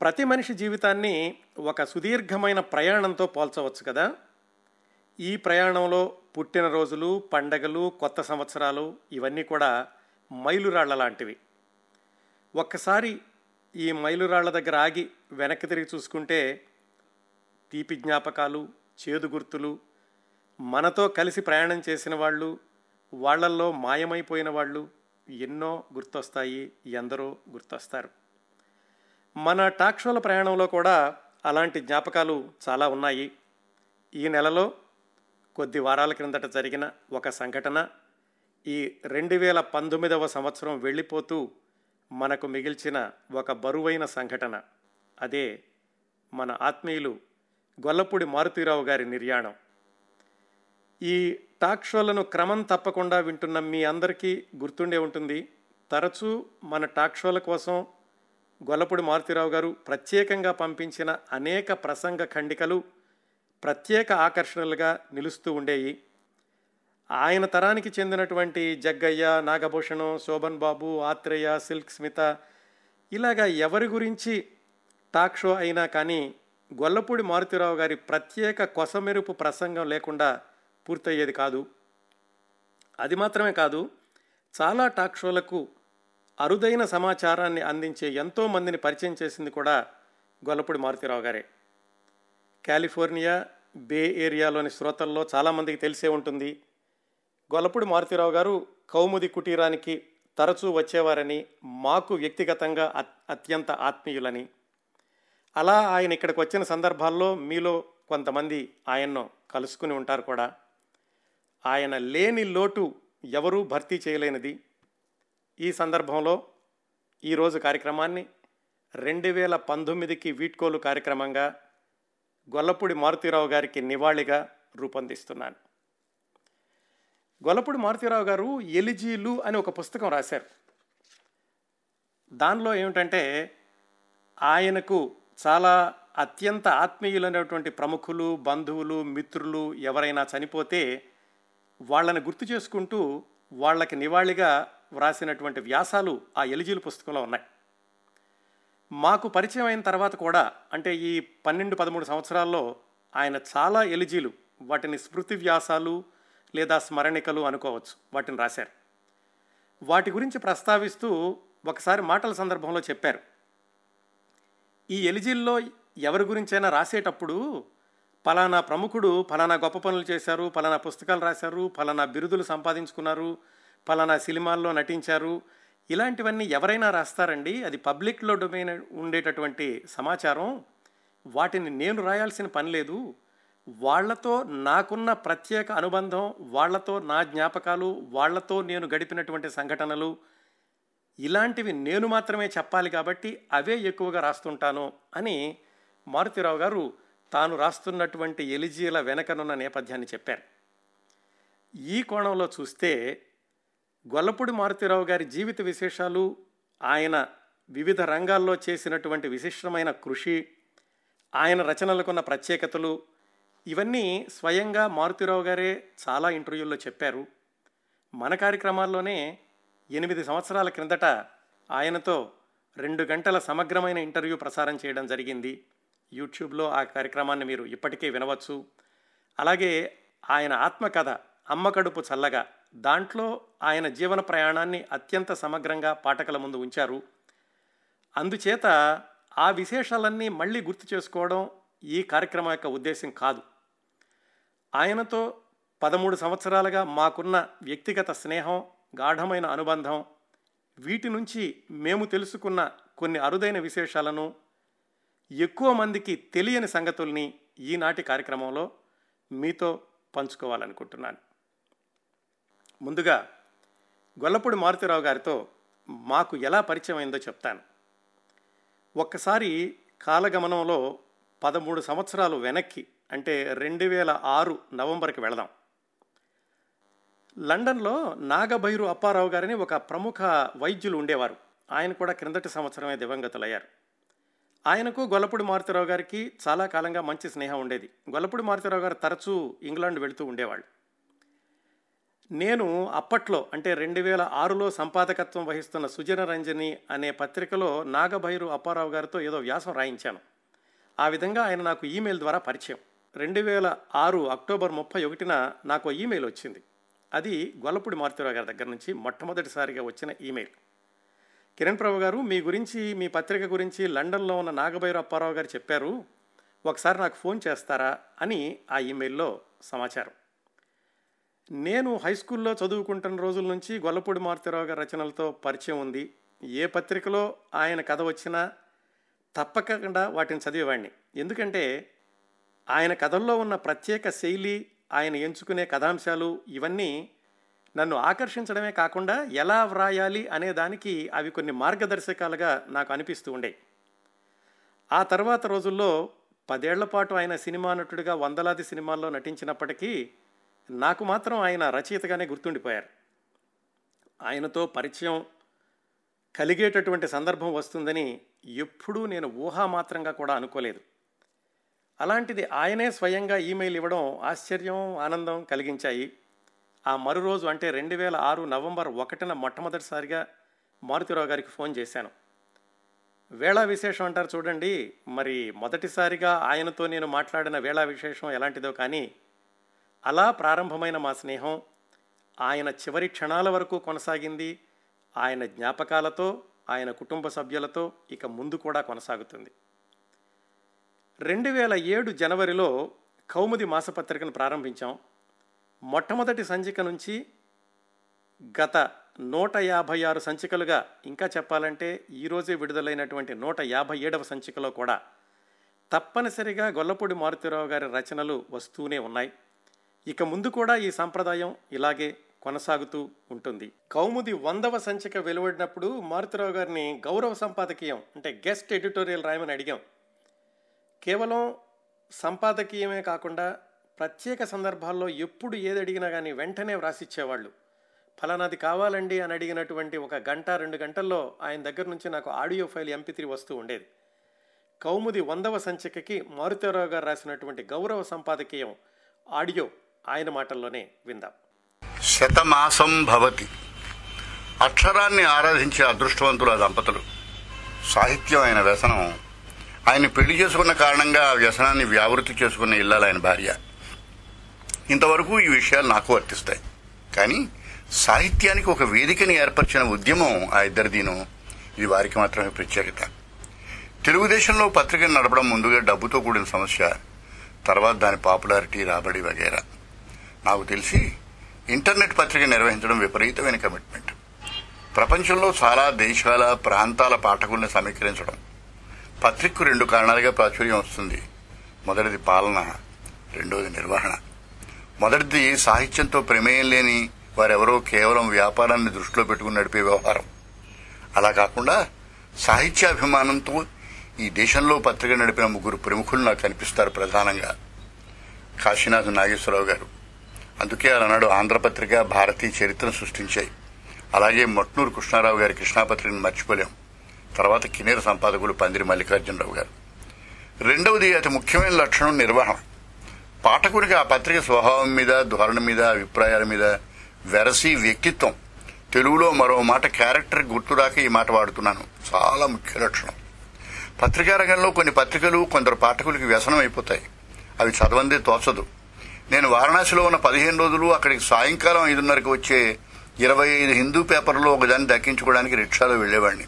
ప్రతి మనిషి జీవితాన్ని ఒక సుదీర్ఘమైన ప్రయాణంతో పోల్చవచ్చు కదా? ఈ ప్రయాణంలో పుట్టినరోజులు పండగలు కొత్త సంవత్సరాలు ఇవన్నీ కూడా మైలురాళ్ళ లాంటివి. ఒక్కసారి ఈ మైలురాళ్ళ దగ్గర ఆగి వెనక్కి తిరిగి చూసుకుంటే తీపి జ్ఞాపకాలు చేదు గుర్తులు మనతో కలిసి ప్రయాణం చేసిన వాళ్ళు వాళ్ళల్లో మాయమైపోయిన వాళ్ళు ఎన్నో గుర్తొస్తాయి ఎందరో గుర్తొస్తారు. మన టాక్ షోల ప్రయాణంలో కూడా అలాంటి జ్ఞాపకాలు చాలా ఉన్నాయి. ఈ నెలలో కొద్ది వారాల క్రిందట జరిగిన ఒక సంఘటన ఈ రెండు వేల పంతొమ్మిదవ సంవత్సరం వెళ్ళిపోతూ మనకు మిగిల్చిన ఒక బరువైన సంఘటన. అదే మన ఆత్మీయులు గొల్లపూడి మారుతీరావు గారి నిర్యాణం. ఈ టాక్ షోలను క్రమం తప్పకుండా వింటున్న మీ అందరికీ గుర్తుండే ఉంటుంది. తరచూ మన టాక్ షోల కోసం గొల్లపూడి మారుతిరావు గారు ప్రత్యేకంగా పంపించిన అనేక ప్రసంగ ఖండికలు ప్రత్యేక ఆకర్షణలుగా నిలుస్తూ ఉండేవి ఆయన తరానికి చెందినటువంటి జగ్గయ్య నాగభూషణం శోభన్ బాబు ఆత్రేయ సిల్క్ స్మిత ఇలాగా ఎవరి గురించి టాక్ షో అయినా కానీ గొల్లపూడి మారుతిరావు గారి ప్రత్యేక కొసమెరుపు ప్రసంగం లేకుండా పూర్తయ్యేది కాదు. అది మాత్రమే కాదు చాలా టాక్ షోలకు అరుదైన సమాచారాన్ని అందించే ఎంతో మందిని పరిచయం చేసింది కూడా గొల్లపూడి మారుతిరావు గారే. కాలిఫోర్నియా బే ఏరియాలోని శ్రోతల్లో చాలామందికి తెలిసే ఉంటుంది. గొల్లపూడి మారుతిరావు గారు కౌముది కుటీరానికి తరచూ వచ్చేవారని మాకు వ్యక్తిగతంగా అత్యంత ఆత్మీయులని. అలా ఆయన ఇక్కడికి వచ్చిన సందర్భాల్లో మీలో కొంతమంది ఆయన్ను కలుసుకుని ఉంటారు కూడా. ఆయన లేని లోటు ఎవరూ భర్తీ చేయలేనిది. ఈ సందర్భంలో ఈరోజు కార్యక్రమాన్ని రెండు వేల పంతొమ్మిదికి వీడ్కోలు కార్యక్రమంగా గొల్లపూడి మారుతీరావు గారికి నివాళిగా రూపొందిస్తున్నాను. గొల్లపూడి మారుతీరావు గారు ఎలిజీలు అని ఒక పుస్తకం రాశారు. దానిలో ఏమిటంటే ఆయనకు చాలా అత్యంత ఆత్మీయులైనటువంటి ప్రముఖులు బంధువులు మిత్రులు ఎవరైనా చనిపోతే వాళ్ళని గుర్తు చేసుకుంటూ వాళ్ళకి నివాళిగా వ్రాసినటువంటి వ్యాసాలు ఆ ఎలిజీలు పుస్తకంలో ఉన్నాయి. మాకు పరిచయం అయిన తర్వాత కూడా అంటే ఈ పన్నెండు పదమూడు సంవత్సరాల్లో ఆయన చాలా ఎలిజీలు వాటిని స్మృతి వ్యాసాలు లేదా స్మరణికలు అనుకోవచ్చు వాటిని రాశారు. వాటి గురించి ప్రస్తావిస్తూ ఒకసారి మాటల సందర్భంలో చెప్పారు. ఈ ఎలిజీల్లో ఎవరి గురించైనా రాసేటప్పుడు ఫలానా ప్రముఖుడు ఫలానా గొప్ప పనులు చేశారు ఫలానా పుస్తకాలు రాశారు ఫలానా బిరుదులు సంపాదించుకున్నారు ఫలానా సినిమాల్లో నటించారు. ఇలాంటివన్నీ ఎవరైనా రాస్తారండి? అది పబ్లిక్లో డొమైన్ ఉండేటటువంటి సమాచారం. వాటిని నేను రాయాల్సిన పని లేదు. వాళ్ళతో నాకున్న ప్రత్యేక అనుబంధం వాళ్ళతో నా జ్ఞాపకాలు వాళ్ళతో నేను గడిపినటువంటి సంఘటనలు ఇలాంటివి నేను మాత్రమే చెప్పాలి కాబట్టి అవే ఎక్కువగా రాస్తుంటాను అని మారుతిరావు గారు తాను రాస్తున్నటువంటి ఎలిజీల వెనకనున్న నేపథ్యాన్ని చెప్పారు. ఈ కోణంలో చూస్తే గొల్లపూడి మారుతిరావు గారి జీవిత విశేషాలు ఆయన వివిధ రంగాల్లో చేసినటువంటి విశిష్టమైన కృషి ఆయన రచనలకున్న ప్రత్యేకతలు ఇవన్నీ స్వయంగా మారుతిరావు గారే చాలా ఇంటర్వ్యూల్లో చెప్పారు. మన కార్యక్రమాల్లోనే ఎనిమిది సంవత్సరాల క్రిందట ఆయనతో రెండు గంటల సమగ్రమైన ఇంటర్వ్యూ ప్రసారం చేయడం జరిగింది. యూట్యూబ్లో ఆ కార్యక్రమాన్ని మీరు ఇప్పటికే వినవచ్చు. అలాగే ఆయన ఆత్మకథ అమ్మ కడుపు చల్లగా. దాంట్లో ఆయన జీవన ప్రయాణాన్ని అత్యంత సమగ్రంగా పాఠకుల ముందు ఉంచారు. అందుచేత ఆ విశేషాలన్నీ మళ్ళీ గుర్తు చేసుకోవడం ఈ కార్యక్రమం యొక్క ఉద్దేశం కాదు. ఆయనతో పదమూడు సంవత్సరాలుగా మాకున్న వ్యక్తిగత స్నేహం గాఢమైన అనుబంధం వీటి నుంచి మేము తెలుసుకున్న కొన్ని అరుదైన విశేషాలను ఎక్కువ మందికి తెలియని సంగతుల్ని ఈనాటి కార్యక్రమంలో మీతో పంచుకోవాలనుకుంటున్నాను. ముందుగా గొల్లపూడి మారుతిరావు గారితో మాకు ఎలా పరిచయం అయిందో చెప్తాను. ఒక్కసారి కాలగమనంలో పదమూడు సంవత్సరాలు వెనక్కి అంటే రెండు వేల ఆరు నవంబర్కి వెళదాం. లండన్లో నాగభైరు అప్పారావు గారిని ఒక ప్రముఖ వైద్యులు ఉండేవారు. ఆయన కూడా క్రిందటి సంవత్సరమే దివంగతులయ్యారు. ఆయనకు గొల్లపూడి మారుతిరావు గారికి చాలా కాలంగా మంచి స్నేహం ఉండేది. గొల్లపూడి మారుతిరావు గారు తరచూ ఇంగ్లాండ్ వెళుతూ ఉండేవాళ్ళు. నేను అప్పట్లో అంటే రెండు వేల ఆరులో సంపాదకత్వం వహిస్తున్న సుజన రంజని అనే పత్రికలో నాగభైరు అప్పారావు గారితో ఏదో వ్యాసం రాయించాను. ఆ విధంగా ఆయన నాకు ఈమెయిల్ ద్వారా పరిచయం. రెండు వేల ఆరు అక్టోబర్ ముప్పై ఒకటిన నాకు ఈమెయిల్ వచ్చింది. అది గొల్లపూడి మారుతిరావు గారి దగ్గర నుంచి మొట్టమొదటిసారిగా వచ్చిన ఈమెయిల్. కిరణ్ ప్రభు గారు మీ గురించి మీ పత్రిక గురించి లండన్లో ఉన్న నాగభైరు అప్పారావు గారు చెప్పారు. ఒకసారి నాకు ఫోన్ చేస్తారా అని ఆ ఈమెయిల్లో సమాచారం. నేను హై స్కూల్లో చదువుకుంటున్న రోజుల నుంచి గొల్లపూడి మారుతిరావు గారి రచనలతో పరిచయం ఉంది. ఏ పత్రికలో ఆయన కథ వచ్చినా తప్పకుండా వాటిని చదివేవాడిని. ఎందుకంటే ఆయన కథల్లో ఉన్న ప్రత్యేక శైలి ఆయన ఎంచుకునే కథాంశాలు ఇవన్నీ నన్ను ఆకర్షించడమే కాకుండా ఎలా వ్రాయాలి అనే దానికి అవి కొన్ని మార్గదర్శకాలుగా నాకు అనిపిస్తూ ఉండే ఆ తర్వాత రోజుల్లో పదేళ్ళ పాటు ఆయన సినిమా నటుడిగా వందలాది సినిమాల్లో నటించినప్పటికీ నాకు మాత్రం ఆయన రచయితగానే గుర్తుండిపోయారు. ఆయనతో పరిచయం కలిగేటటువంటి సందర్భం వస్తుందని ఎప్పుడూ నేను ఊహామాత్రంగా కూడా అనుకోలేదు. అలాంటిది ఆయనే స్వయంగా ఈమెయిల్ ఇవ్వడం ఆశ్చర్యం ఆనందం కలిగించాయి. ఆ మరు రోజు అంటే రెండు వేల ఆరు నవంబర్ ఒకటిన మొట్టమొదటిసారిగా మారుతిరావు గారికి ఫోన్ చేశాను. వేళా విశేషం అంటారు చూడండి మరి మొదటిసారిగా ఆయనతో నేను మాట్లాడిన వేళా విశేషం ఎలాంటిదో కానీ అలా ప్రారంభమైన మా స్నేహం ఆయన చివరి క్షణాల వరకు కొనసాగింది. ఆయన జ్ఞాపకాలతో ఆయన కుటుంబ సభ్యులతో ఇక ముందు కూడా కొనసాగుతుంది. రెండు వేల ఏడు జనవరిలో కౌముది మాసపత్రికను ప్రారంభించాం. మొట్టమొదటి సంచిక నుంచి గత నూట యాభై ఆరు సంచికలుగా ఇంకా చెప్పాలంటే ఈరోజే విడుదలైనటువంటి నూట యాభై ఏడవ సంచికలో కూడా తప్పనిసరిగా గొల్లపూడి మారుతిరావు గారి రచనలు వస్తూనే ఉన్నాయి. ఇక ముందు కూడా ఈ సాంప్రదాయం ఇలాగే కొనసాగుతూ ఉంటుంది. కౌముది వందవ సంచిక వెలువడినప్పుడు మారుతిరావు గారిని గౌరవ సంపాదకీయం అంటే గెస్ట్ ఎడిటోరియల్ రాయమని అడిగాం. కేవలం సంపాదకీయమే కాకుండా ప్రత్యేక సందర్భాల్లో ఎప్పుడు ఏది అడిగినా కానీ వెంటనే వ్రాసిచ్చేవాళ్ళు. ఫలానాది కావాలండి అని అడిగినటువంటి ఒక గంట రెండు గంటల్లో ఆయన దగ్గర నుంచి నాకు ఆడియో ఫైల్ ఎంపీ త్రీ వస్తూ ఉండేది. కౌముది వందవ సంచికకి మారుతిరావు గారు రాసినటువంటి గౌరవ సంపాదకీయం ఆడియో ఆయన మాటల్లోనే విందాం. శతమాసం భవతి. అక్షరాన్ని ఆరాధించే అదృష్టవంతుల దంపతులు. సాహిత్యం ఆయన వ్యసనం. ఆయన పెళ్ళి చేసుకున్న కారణంగా ఆ వ్యసనాన్ని వ్యావృతి చేసుకున్న ఇల్లాలు ఆయన భార్య. ఇంతవరకు ఈ విషయాలు నాకు వర్తిస్తాయి. కానీ సాహిత్యానికి ఒక వేదికని ఏర్పరిచిన ఉద్యమం ఆ ఇద్దరిదీను ఇది వారికి మాత్రమే ప్రత్యేకత. తెలుగుదేశంలో పత్రికను నడపడం ముందుగా డబ్బుతో కూడిన సమస్య తర్వాత దాని పాపులారిటీ రాబడి వగేరా. నాకు తెలిసి ఇంటర్నెట్ పత్రిక నిర్వహించడం విపరీతమైన కమిట్మెంట్ ప్రపంచంలో చాలా దేశాల ప్రాంతాల పాఠకుల్ని సమీకరించడం. పత్రికకు రెండు కారణాలుగా ప్రాచుర్యం వస్తుంది. మొదటిది పాలన రెండోది నిర్వహణ. మొదటిది సాహిత్యంతో ప్రమేయం లేని వారెవరో కేవలం వ్యాపారాన్ని దృష్టిలో పెట్టుకుని నడిపే వ్యవహారం. అలా కాకుండా సాహిత్యాభిమానంతో ఈ దేశంలో పత్రిక నడిపిన ముగ్గురు ప్రముఖులు నాకు కనిపిస్తారు ప్రధానంగా. కాశీనాథ్ నాగేశ్వరరావు గారు. అందుకే ఆనాడు ఆంధ్రపత్రిక భారతీయ చరిత్రను సృష్టించాయి. అలాగే మొట్నూరు కృష్ణారావు గారి కృష్ణాపత్రికను మర్చిపోలేం. తర్వాత కినేర సంపాదకులు పందిరి మల్లికార్జునరావు గారు. రెండవది అతి ముఖ్యమైన లక్షణం నిర్వహణ. పాఠకునికి ఆ పత్రిక స్వభావం మీద ధోరణి మీద అభిప్రాయాల మీద వెరసి వ్యక్తిత్వం. తెలుగులో మరో మాట క్యారెక్టర్ గుర్తురాక ఈ మాట వాడుతున్నాను. చాలా ముఖ్య లక్షణం. పత్రికా రంగంలో కొన్ని పత్రికలు కొందరు పాఠకులకి వ్యసనం అయిపోతాయి. అవి చదవందే తోచదు. నేను వారణాసిలో ఉన్న పదిహేను రోజులు అక్కడికి సాయంకాలం ఐదున్నరకు వచ్చే ఇరవై ఐదు హిందూ పేపర్లో ఒకదాన్ని దక్కించుకోవడానికి రిక్షాలో వెళ్ళేవాడిని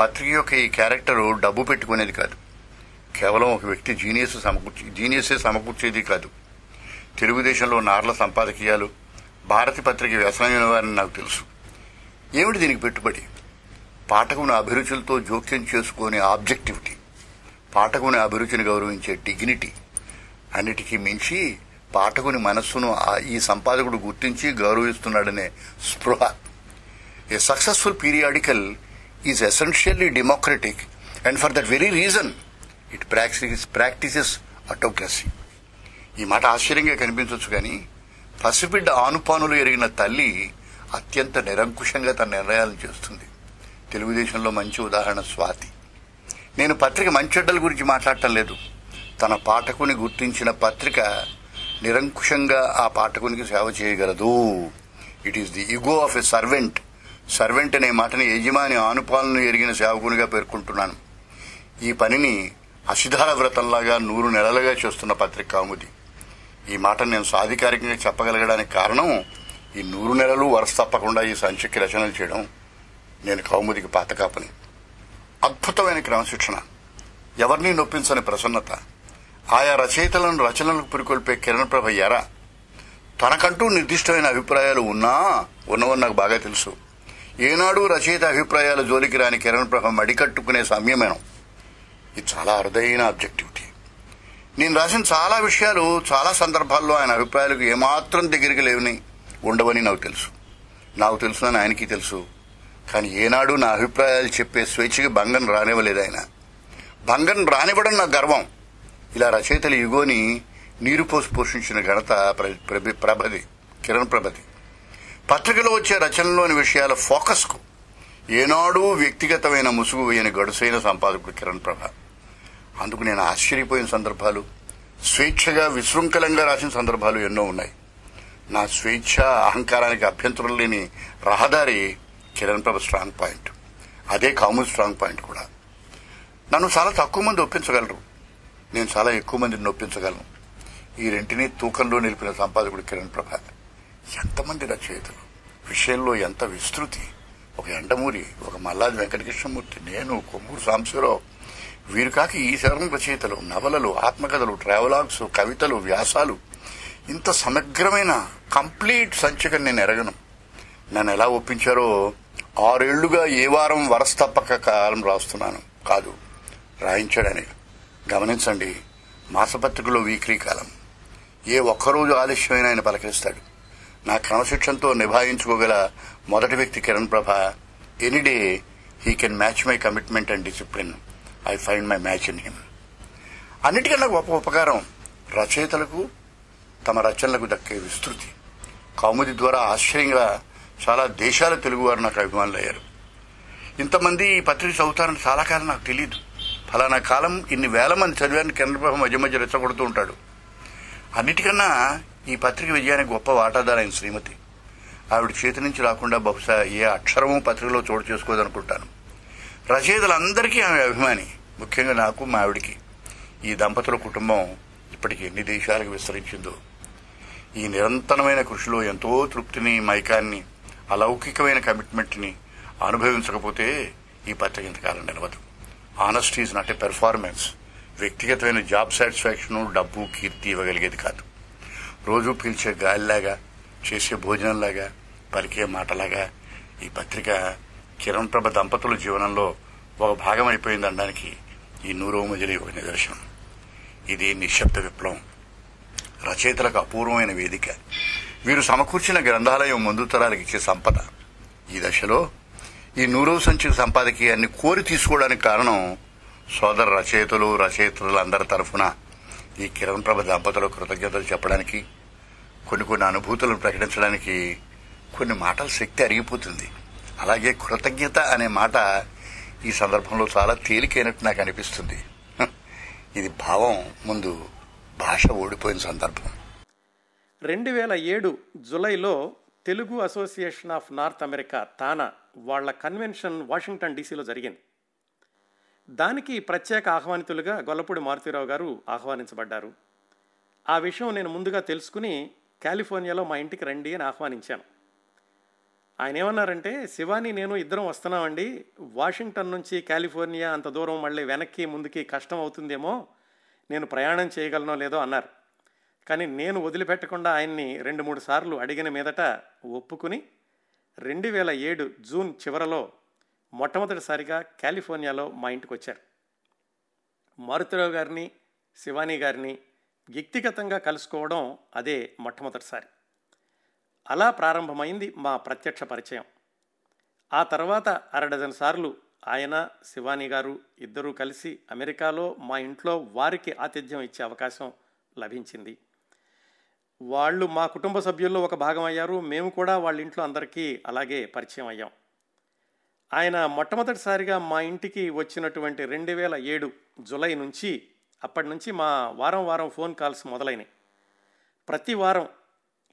పత్రిక యొక్క ఈ క్యారెక్టరు డబ్బు పెట్టుకునేది కాదు. కేవలం ఒక వ్యక్తి జీనియస్ సమకూర్చి జీనియసే సమకూర్చేది కాదు. తెలుగుదేశంలో నార్ల సంపాదకీయాలు భారతి పత్రిక వ్యసనమైన వారిని నాకు తెలుసు. ఏమిటి దీనికి పెట్టుబడి? పాఠకుని అభిరుచులతో జోక్యం చేసుకునే ఆబ్జెక్టివిటీ. పాఠకుని అభిరుచిని గౌరవించే డిగ్నిటీ. అన్నిటికీ మించి పాఠకుని మనస్సును ఈ సంపాదకుడు గుర్తించి గౌరవిస్తున్నాడనే స్పృహ. A successful periodical is essentially democratic and for that very reason it practice practices autocracy ఈ మాట ఆశ్చర్యంగా కనిపించవచ్చు కానీ పసిబిడ్డ ఆనుపానులు ఎరిగిన తల్లి అత్యంత నిరంకుశంగా తన నిర్ణయాలను చేస్తుంది. తెలుగుదేశంలో మంచి ఉదాహరణ స్వాతి. నేను పత్రిక మంచెడ్డల గురించి మాట్లాడటం లేదు. తన పాఠకుని గుర్తించిన పత్రిక నిరంకుశంగా ఆ పాఠకునికి సేవ చేయగలదు. It is the ego of a servant servant అనే మాటని యజమాని ఆనుపాలను ఎరిగిన సేవకునిగా పేర్కొంటున్నాను. ఈ పనిని అసిధార వ్రతంలాగా నూరు నెలలుగా చేస్తున్న పత్రిక కౌముది. ఈ మాట నేను సాధికారికంగా చెప్పగలగడానికి కారణం ఈ నూరు నెలలు వరుస తప్పకుండా ఈ సంచికి రచనలు చేయడం. నేను కౌముదికి పాతకాపని. అద్భుతమైన క్రమశిక్షణ. ఎవరిని నొప్పించని ప్రసన్నత. ఆయా రచయితలను రచనలకు పురికొల్పే కిరణ్ ప్రభ ఎర. తనకంటూ నిర్దిష్టమైన అభిప్రాయాలు ఉన్నా ఉన్నవని నాకు బాగా తెలుసు. ఏనాడు రచయిత అభిప్రాయాల జోలికి రాని కిరణ్ ప్రభ మడికట్టుకునే సమయమేనం ఇది చాలా అరుదైన ఆబ్జెక్టివిటీ. నేను రాసిన చాలా విషయాలు చాలా సందర్భాల్లో ఆయన అభిప్రాయాలకు ఏమాత్రం దగ్గరికి లేవని ఉండవని నాకు తెలుసు. నాకు తెలుసునని ఆయనకి తెలుసు. కానీ ఏనాడు నా అభిప్రాయాలు చెప్పే స్వేచ్ఛకి భంగం రానివ్వలేదు ఆయన. భంగం రానివ్వడం నా గర్వం. ఇలా రచయితల యుగోని నీరు పోసి పోషించిన ఘనత ప్రభది కిరణ్ ప్రభది. పత్రికలో వచ్చే రచనలోని విషయాల ఫోకస్కు ఏనాడూ వ్యక్తిగతమైన ముసుగు వేయని గడుసైన సంపాదకుడు కిరణ్ ప్రభ. అందుకు నేను ఆశ్చర్యపోయిన సందర్భాలు స్వేచ్ఛగా విశృంఖలంగా రాసిన సందర్భాలు ఎన్నో ఉన్నాయి. నా స్వేచ్ఛ అహంకారానికి అభ్యంతరం లేని రహదారి కిరణ్ ప్రభ స్ట్రాంగ్ పాయింట్ అదే కామన్ స్ట్రాంగ్ పాయింట్ కూడా. నన్ను చాలా తక్కువ మంది ఒప్పించగలరు. నేను చాలా ఎక్కువ మందిని నొప్పించగలను. ఈ రెంటిని తూకంలో నిలిపిన సంపాదకుడు కిరణ్ ప్రభ ఎంతమంది రచయితలు. విషయంలో ఎంత విస్తృతి. ఒక ఎండమూరి ఒక మల్లాది వెంకటకృష్ణమూర్తి నేను కొమ్మూరు సాంబశివరావు. వీరు కాక ఈ శరం రచయితలు నవలలు ఆత్మకథలు ట్రావెలాగ్స్ కవితలు వ్యాసాలు. ఇంత సమగ్రమైన కంప్లీట్ సంచిక నేను ఎరగను. నన్ను ఎలా ఒప్పించారో ఆరేళ్ళుగా ఏ వారం వరస తప్పక కాలం రాస్తున్నాను. కాదు రాయించడానికి గమనించండి మాసపత్రికలో వీక్లీ కాలం. ఏ ఒక్కరోజు ఆలస్యమైన ఆయన పలకరిస్తాడు. నా క్రమశిక్షణతో నిభాయించుకోగల మొదటి వ్యక్తి Kiran Prabha. Any day he can match my commitment and discipline. I find my match in him. అన్నిటికన్నా గొప్ప ఉపకారం రచయితలకు తమ రచనలకు దక్కే విస్తృతి. కౌముది ద్వారా ఆశ్చర్యంగా చాలా దేశాల తెలుగువారు నాకు అభిమానులు అయ్యారు ఇంతమంది ఈ పత్రిక చదువుతారని చాలా కాలం నాకు తెలియదు ఫలానా కాలం ఇన్ని వేల మంది చదివాన్ని కేంద్రప్రభ మధ్య మధ్య రెచ్చగొడుతూ ఉంటాడు. అన్నిటికన్నా ఈ పత్రిక విజయానికి గొప్ప వాటాదారైన శ్రీమతి. ఆవిడ చేతి నుంచి రాకుండా బహుశా ఏ అక్షరము పత్రికలో చోటు చేసుకోదనుకుంటాను. రచయితలందరికీ ఆమె అభిమాని ముఖ్యంగా నాకు మా ఆవిడికి. ఈ దంపతుల కుటుంబం ఇప్పటికి ఎన్ని దేశాలకు విస్తరించిందో. ఈ నిరంతరమైన కృషిలో ఎంతో తృప్తిని మైకాన్ని అలౌకికమైన కమిట్మెంట్ని అనుభవించకపోతే ఈ పత్రిక ఇంతకాలం నిలవదు. Honesty is not a performance వ్యక్తిగతమైన జాబ్ సాటిస్ఫాక్షన్ డబ్బు కీర్తి ఇవ్వగలిగేది కాదు. రోజు పీల్చే గాలిలాగా చేసే భోజనంలాగా పలికే మాటలాగా ఈ పత్రిక కిరణ్ ప్రభ దంపతుల జీవనంలో ఒక భాగం అయిపోయింది అనడానికి ఈ నూరవ మజిలీ ఒక నిదర్శనం. ఇది నిశ్శబ్ద విప్లవం. రచయితలకు అపూర్వమైన వేదిక. వీరు సమకూర్చిన గ్రంథాలయం ముందు తరాలకు ఇచ్చే సంపద. ఈ దశలో ఈ నూరవ సంచిక సంపాదకీయాన్ని కోరి తీసుకోవడానికి కారణం సోదర రచయితలు రచయితలందరి తరఫున ఈ కిరణ్ ప్రభ దంపతులు కృతజ్ఞతలు చెప్పడానికి కొన్ని కొన్ని అనుభూతులను ప్రకటించడానికి కొన్ని మాటల శక్తి అరిగిపోతుంది. అలాగే కృతజ్ఞత అనే మాట ఈ సందర్భంలో చాలా తేలికైనట్టు నాకు అనిపిస్తుంది. ఇది భావం ముందు భాష ఓడిపోయిన సందర్భం. రెండు వేల ఏడు జులైలో Telugu Association of North America TANA వాళ్ళ కన్వెన్షన్ వాషింగ్టన్ డీసీలో జరిగింది. దానికి ప్రత్యేక ఆహ్వానితులుగా గొల్లపూడి మారుతీరావు గారు ఆహ్వానించబడ్డారు. ఆ విషయం నేను ముందుగా తెలుసుకుని కాలిఫోర్నియాలో మా ఇంటికి రండి అని ఆహ్వానించాను. ఆయన ఏమన్నారంటే శివాని నేను ఇద్దరం వస్తున్నామండి. వాషింగ్టన్ నుంచి కాలిఫోర్నియా అంత దూరం మళ్ళీ వెనక్కి ముందుకి కష్టం అవుతుందేమో నేను ప్రయాణం చేయగలనో లేదో అన్నారు. కానీ నేను వదిలిపెట్టకుండా ఆయన్ని రెండు మూడు సార్లు అడిగిన మీదట ఒప్పుకుని రెండు వేల ఏడు జూన్ చివరలో మొట్టమొదటిసారిగా కాలిఫోర్నియాలో మా ఇంటికి వచ్చారు మారుతిరావు గారిని శివానీ గారిని వ్యక్తిగతంగా కలుసుకోవడం అదే మొట్టమొదటిసారి. అలా ప్రారంభమైంది మా ప్రత్యక్ష పరిచయం. ఆ తర్వాత అరడజన్ సార్లు ఆయన శివానీ గారు ఇద్దరూ కలిసి అమెరికాలో మా ఇంట్లో వారికి ఆతిథ్యం ఇచ్చే అవకాశం లభించింది. వాళ్ళు మా కుటుంబ సభ్యుల్లో ఒక భాగం అయ్యారు. మేము కూడా వాళ్ళ ఇంట్లో అందరికీ అలాగే పరిచయం అయ్యాం. ఆయన మొట్టమొదటిసారిగా మా ఇంటికి వచ్చినటువంటి రెండు వేల ఏడు జులై నుంచి అప్పటి నుంచి మా వారం వారం ఫోన్ కాల్స్ మొదలైనవి ప్రతి వారం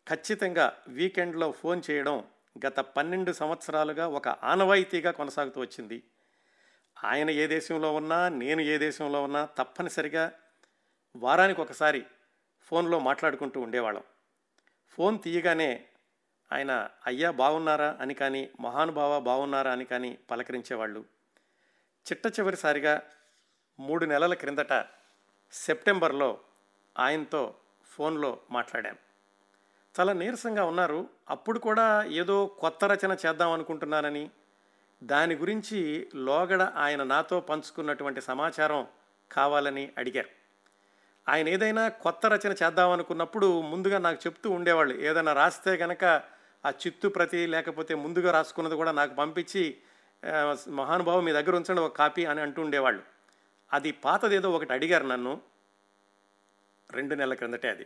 ఖచ్చితంగా వీకెండ్లో ఫోన్ చేయడం గత పన్నెండు సంవత్సరాలుగా ఒక ఆనవాయితీగా కొనసాగుతూ వచ్చింది. ఆయన ఏ దేశంలో ఉన్నా నేను ఏ దేశంలో ఉన్నా తప్పనిసరిగా వారానికి ఒకసారి ఫోన్లో మాట్లాడుకుంటూ ఉండేవాళ్ళం. ఫోన్ తీయగానే ఆయన అయ్యా బాగున్నారా? అని కానీ మహానుభావ బాగున్నారా? అని కానీ పలకరించేవాళ్ళు. చిట్ట చివరిసారిగా మూడు నెలల క్రిందట సెప్టెంబర్లో ఆయనతో ఫోన్లో మాట్లాడాను చాలా నీరసంగా ఉన్నారు. అప్పుడు కూడా ఏదో కొత్త రచన చేద్దాం అనుకుంటున్నానని. దాని గురించి లోగడ ఆయన నాతో పంచుకున్నటువంటి సమాచారం కావాలని అడిగారు. ఆయన ఏదైనా కొత్త రచన చేద్దామనుకున్నప్పుడు ముందుగా నాకు చెప్తూ ఉండేవాళ్ళు. ఏదైనా రాస్తే కనుక ఆ చిత్తు ప్రతి లేకపోతే ముందుగా రాసుకున్నది కూడా నాకు పంపించి మహానుభావం మీ దగ్గర ఉంచండి ఒక కాపీ అని అంటూ ఉండేవాళ్ళు. అది పాతదేదో ఒకటి అడిగారు నన్ను. రెండు నెలల క్రిందటే అది.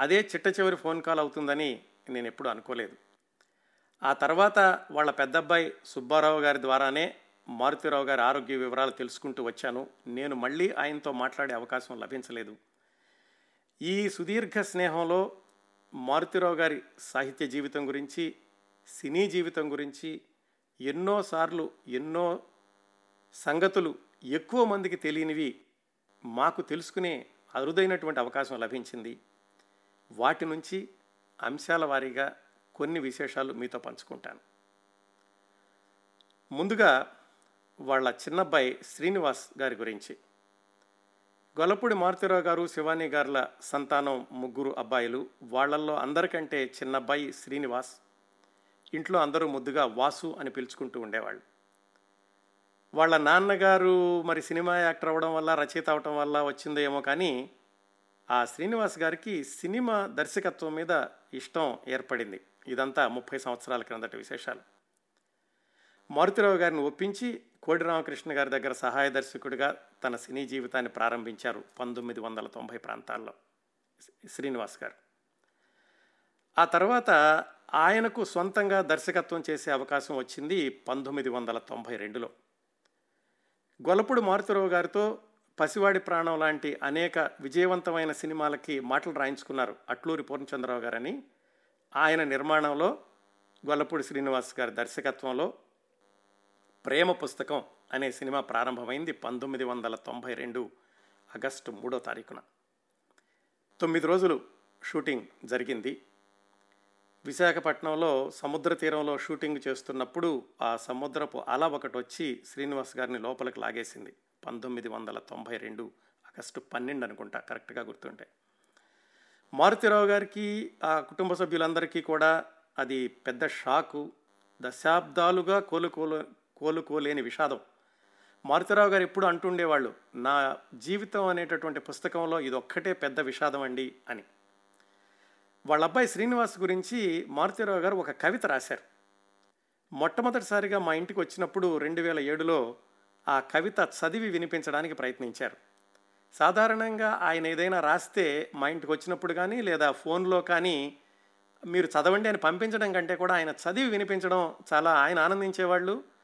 అదే చిట్ట చివరి ఫోన్ కాల్ అవుతుందని నేను ఎప్పుడూ అనుకోలేదు. ఆ తర్వాత వాళ్ళ పెద్దబ్బాయి సుబ్బారావు గారి ద్వారానే మారుతిరావు గారి ఆరోగ్య వివరాలు తెలుసుకుంటూ వచ్చాను. నేను మళ్ళీ ఆయనతో మాట్లాడే అవకాశం లభించలేదు. ఈ సుదీర్ఘ స్నేహంలో మారుతిరావు గారి సాహిత్య జీవితం గురించి సినీ జీవితం గురించి ఎన్నోసార్లు ఎన్నో సంగతులు ఎక్కువ మందికి తెలియనివి మాకు తెలుసుకునే అరుదైనటువంటి అవకాశం లభించింది. వాటి నుంచి అంశాల వారీగా కొన్ని విశేషాలు మీతో పంచుకుంటాను. ముందుగా వాళ్ళ చిన్నబ్బాయి శ్రీనివాస్ గారి గురించి. గొల్లపూడి మారుతిరావు గారు శివాని గారుల సంతానం ముగ్గురు అబ్బాయిలు. వాళ్ళల్లో అందరికంటే చిన్నబ్బాయి శ్రీనివాస్. ఇంట్లో అందరూ ముద్దుగా వాసు అని పిలుచుకుంటూ ఉండేవాళ్ళు. వాళ్ళ నాన్నగారు మరి సినిమా యాక్టర్ అవ్వడం వల్ల రచయిత అవడం వల్ల వచ్చిందో ఏమో కానీ ఆ శ్రీనివాస్ గారికి సినిమా దర్శకత్వం మీద ఇష్టం ఏర్పడింది. ఇదంతా ముప్పై సంవత్సరాల క్రిందట విశేషాలు. మారుతిరావు గారిని ఒప్పించి కోడి రామకృష్ణ గారి దగ్గర సహాయ దర్శకుడిగా తన సినీ జీవితాన్ని ప్రారంభించారు పంతొమ్మిది వందల తొంభై ప్రాంతాల్లో. శ్రీనివాస్ గారు. ఆ తర్వాత ఆయనకు సొంతంగా దర్శకత్వం చేసే అవకాశం వచ్చింది పంతొమ్మిది వందల తొంభై రెండులో. గొలపుడు మారుతిరావు గారితో పసివాడి ప్రాణం లాంటి అనేక విజయవంతమైన సినిమాలకి మాటలు రాయించుకున్నారు అట్లూరి పూర్ణచంద్రరావు గారని. ఆయన నిర్మాణంలో గొల్లపూడి శ్రీనివాస్ గారి దర్శకత్వంలో ప్రేమ పుస్తకం అనే సినిమా ప్రారంభమైంది పంతొమ్మిది వందల తొంభై రెండు ఆగస్టు మూడో తారీఖున. తొమ్మిది రోజులు షూటింగ్ జరిగింది. విశాఖపట్నంలో సముద్ర తీరంలో షూటింగ్ చేస్తున్నప్పుడు ఆ సముద్రపు అల ఒకటి వచ్చి శ్రీనివాస్ గారిని లోపలికి లాగేసింది. పంతొమ్మిది వందల తొంభై రెండు ఆగస్టు పన్నెండు అనుకుంటా కరెక్ట్గా గుర్తుంటే. మారుతిరావు గారికి ఆ కుటుంబ సభ్యులందరికీ కూడా అది పెద్ద షాకు. దశాబ్దాలుగా కోలుకోలు కోలుకోలేని విషాదం. మారుతిరావు గారు ఎప్పుడు అంటుండేవాళ్ళు నా జీవితం అనేటటువంటి పుస్తకంలో ఇది ఒక్కటే పెద్ద విషాదం అండి అని. వాళ్ళ అబ్బాయి శ్రీనివాస్ గురించి మారుతిరావు గారు ఒక కవిత రాశారు. మొట్టమొదటిసారిగా మా ఇంటికి వచ్చినప్పుడు రెండు వేల ఏడులో ఆ కవిత చదివి వినిపించడానికి ప్రయత్నించారు. సాధారణంగా ఆయన ఏదైనా రాస్తే మా ఇంటికి వచ్చినప్పుడు కానీ లేదా ఫోన్లో కానీ మీరు చదవండి అని పంపించడం కంటే కూడా ఆయన చదివి వినిపించడం చాలా ఆయన ఆనందించేవాళ్ళు.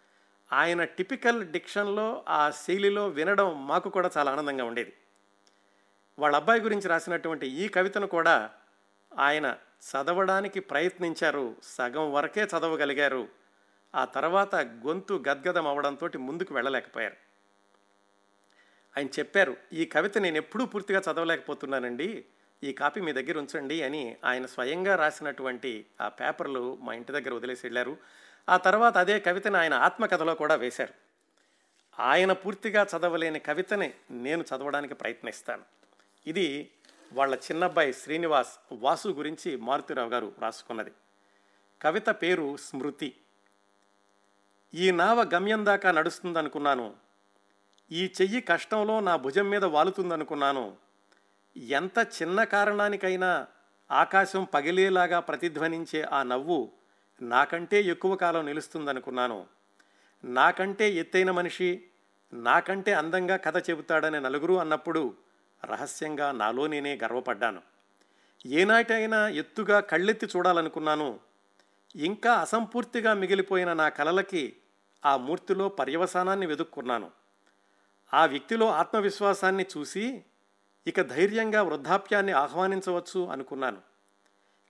ఆయన టిపికల్ డిక్షన్లో ఆ శైలిలో వినడం మాకు కూడా చాలా ఆనందంగా ఉండేది. వాళ్ళ అబ్బాయి గురించి రాసినటువంటి ఈ కవితను కూడా ఆయన చదవడానికి ప్రయత్నించారు. సగం వరకే చదవగలిగారు. ఆ తర్వాత గొంతు గద్గదం అవడంతో ముందుకు వెళ్ళలేకపోయారు. ఆయన చెప్పారు ఈ కవిత నేను ఎప్పుడూ పూర్తిగా చదవలేకపోతున్నానండి. ఈ కాపీ మీ దగ్గర ఉంచండి అని ఆయన స్వయంగా రాసినటువంటి ఆ పేపర్లు మా ఇంటి దగ్గర వదిలేసి వెళ్ళారు. ఆ తర్వాత అదే కవితని ఆయన ఆత్మకథలో కూడా వేశారు. ఆయన పూర్తిగా చదవలేని కవితని నేను చదవడానికి ప్రయత్నిస్తాను. ఇది వాళ్ళ చిన్నబ్బాయి శ్రీనివాస్ వాసు గురించి మారుతిరావు గారు రాసుకున్నది. కవిత పేరు స్మృతి. ఈ నావ గమ్యం దాకా నడుస్తుందనుకున్నాను. ఈ చెయ్యి కష్టంలో నా భుజం మీద వాలుతుందనుకున్నాను. ఎంత చిన్న కారణానికైనా ఆకాశం పగిలేలాగా ప్రతిధ్వనించే ఆ నవ్వు నాకంటే ఎక్కువ కాలం నిలుస్తుందనుకున్నాను. నాకంటే ఎత్తైన మనిషి నాకంటే అందంగా కథ చెబుతాడని నలుగురు అన్నప్పుడు రహస్యంగా నాలో నేనే గర్వపడ్డాను. ఏనాటైనా ఎత్తుగా కళ్ళెత్తి చూడాలనుకున్నాను. ఇంకా అసంపూర్తిగా మిగిలిపోయిన నా కలలకి ఆ మూర్తిలో పర్యవసానాన్ని వెదుక్కున్నాను. ఆ వ్యక్తిలో ఆత్మవిశ్వాసాన్ని చూసి ఇక ధైర్యంగా వృద్ధాప్యాన్ని ఆహ్వానించవచ్చు అనుకున్నాను.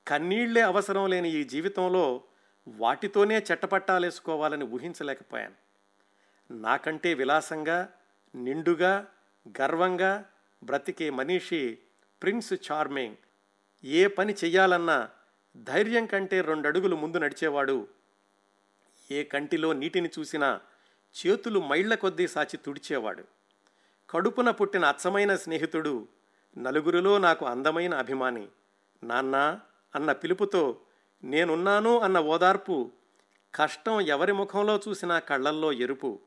కన్నీళ్ళే అవసరం లేని ఈ జీవితంలో వాటితోనే చెట్టపట్టాలేసుకోవాలని ఊహించలేకపోయాను. నాకంటే విలాసంగా నిండుగా గర్వంగా బ్రతికే మనీషి ప్రిన్స్ చార్మింగ్ ఏ పని చెయ్యాలన్నా ధైర్యం కంటే రెండడుగులు ముందు నడిచేవాడు. ఏ కంటిలో నీటిని చూసినా చేతులు మైళ్ళ కొద్దీ సాచి తుడిచేవాడు. కడుపున పుట్టిన అచ్చమైన స్నేహితుడు నలుగురిలో నాకు అందమైన అభిమాని. నాన్న అన్న పిలుపుతో నేనున్నాను అన్న ఓదార్పు కష్టం ఎవరి ముఖంలో చూసినా కళ్ళల్లో ఎరుపు.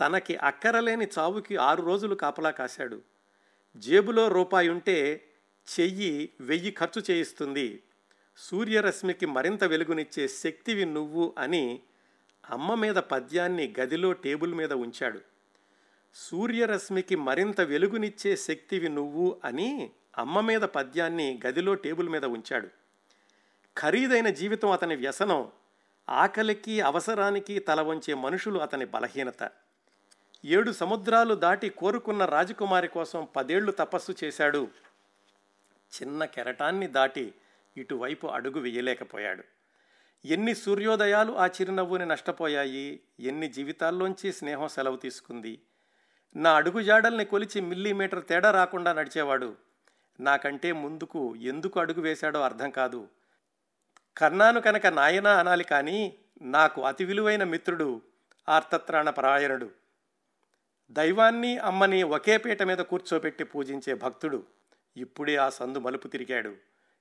తనకి అక్కరలేని చావుకి ఆరు రోజులు కాపలా కాశాడు. జేబులో రూపాయి ఉంటే చెయ్యి వెయ్యి ఖర్చు చేయిస్తుంది. సూర్యరశ్మికి మరింత వెలుగునిచ్చే శక్తివి నువ్వు అని అమ్మ మీద పద్యాన్ని గదిలో టేబుల్ మీద ఉంచాడు. సూర్యరశ్మికి మరింత వెలుగునిచ్చే శక్తివి నువ్వు అని అమ్మ మీద పద్యాన్ని గదిలో టేబుల్ మీద ఉంచాడు. ఖరీదైన జీవితం అతని వ్యసనం ఆకలికి అవసరానికి తల వంచే మనుషులు అతని బలహీనత. ఏడు సముద్రాలు దాటి కోరుకున్న రాజకుమారి కోసం పదేళ్ళు తపస్సు చేశాడు. చిన్న కెరటాన్ని దాటి ఇటువైపు అడుగు వేయలేకపోయాడు. ఎన్ని సూర్యోదయాలు ఆ చిరునవ్వుని నష్టపోయాయి ఎన్ని జీవితాల్లోంచి స్నేహం సెలవు తీసుకుంది. నా అడుగుజాడల్ని కొలిచి మిల్లీమీటర్ తేడా రాకుండా నడిచేవాడు. నాకంటే ముందుకు ఎందుకు అడుగు వేశాడో అర్థం కాదు. కన్నాను కనుక నాయనా అనాలి కానీ నాకు అతి విలువైన మిత్రుడు ఆర్తత్రాణ పరాయణుడు దైవాన్ని అమ్మని ఒకే పీట మీద కూర్చోబెట్టి పూజించే భక్తుడు ఇప్పుడే ఆ సందు మలుపు తిరిగాడు.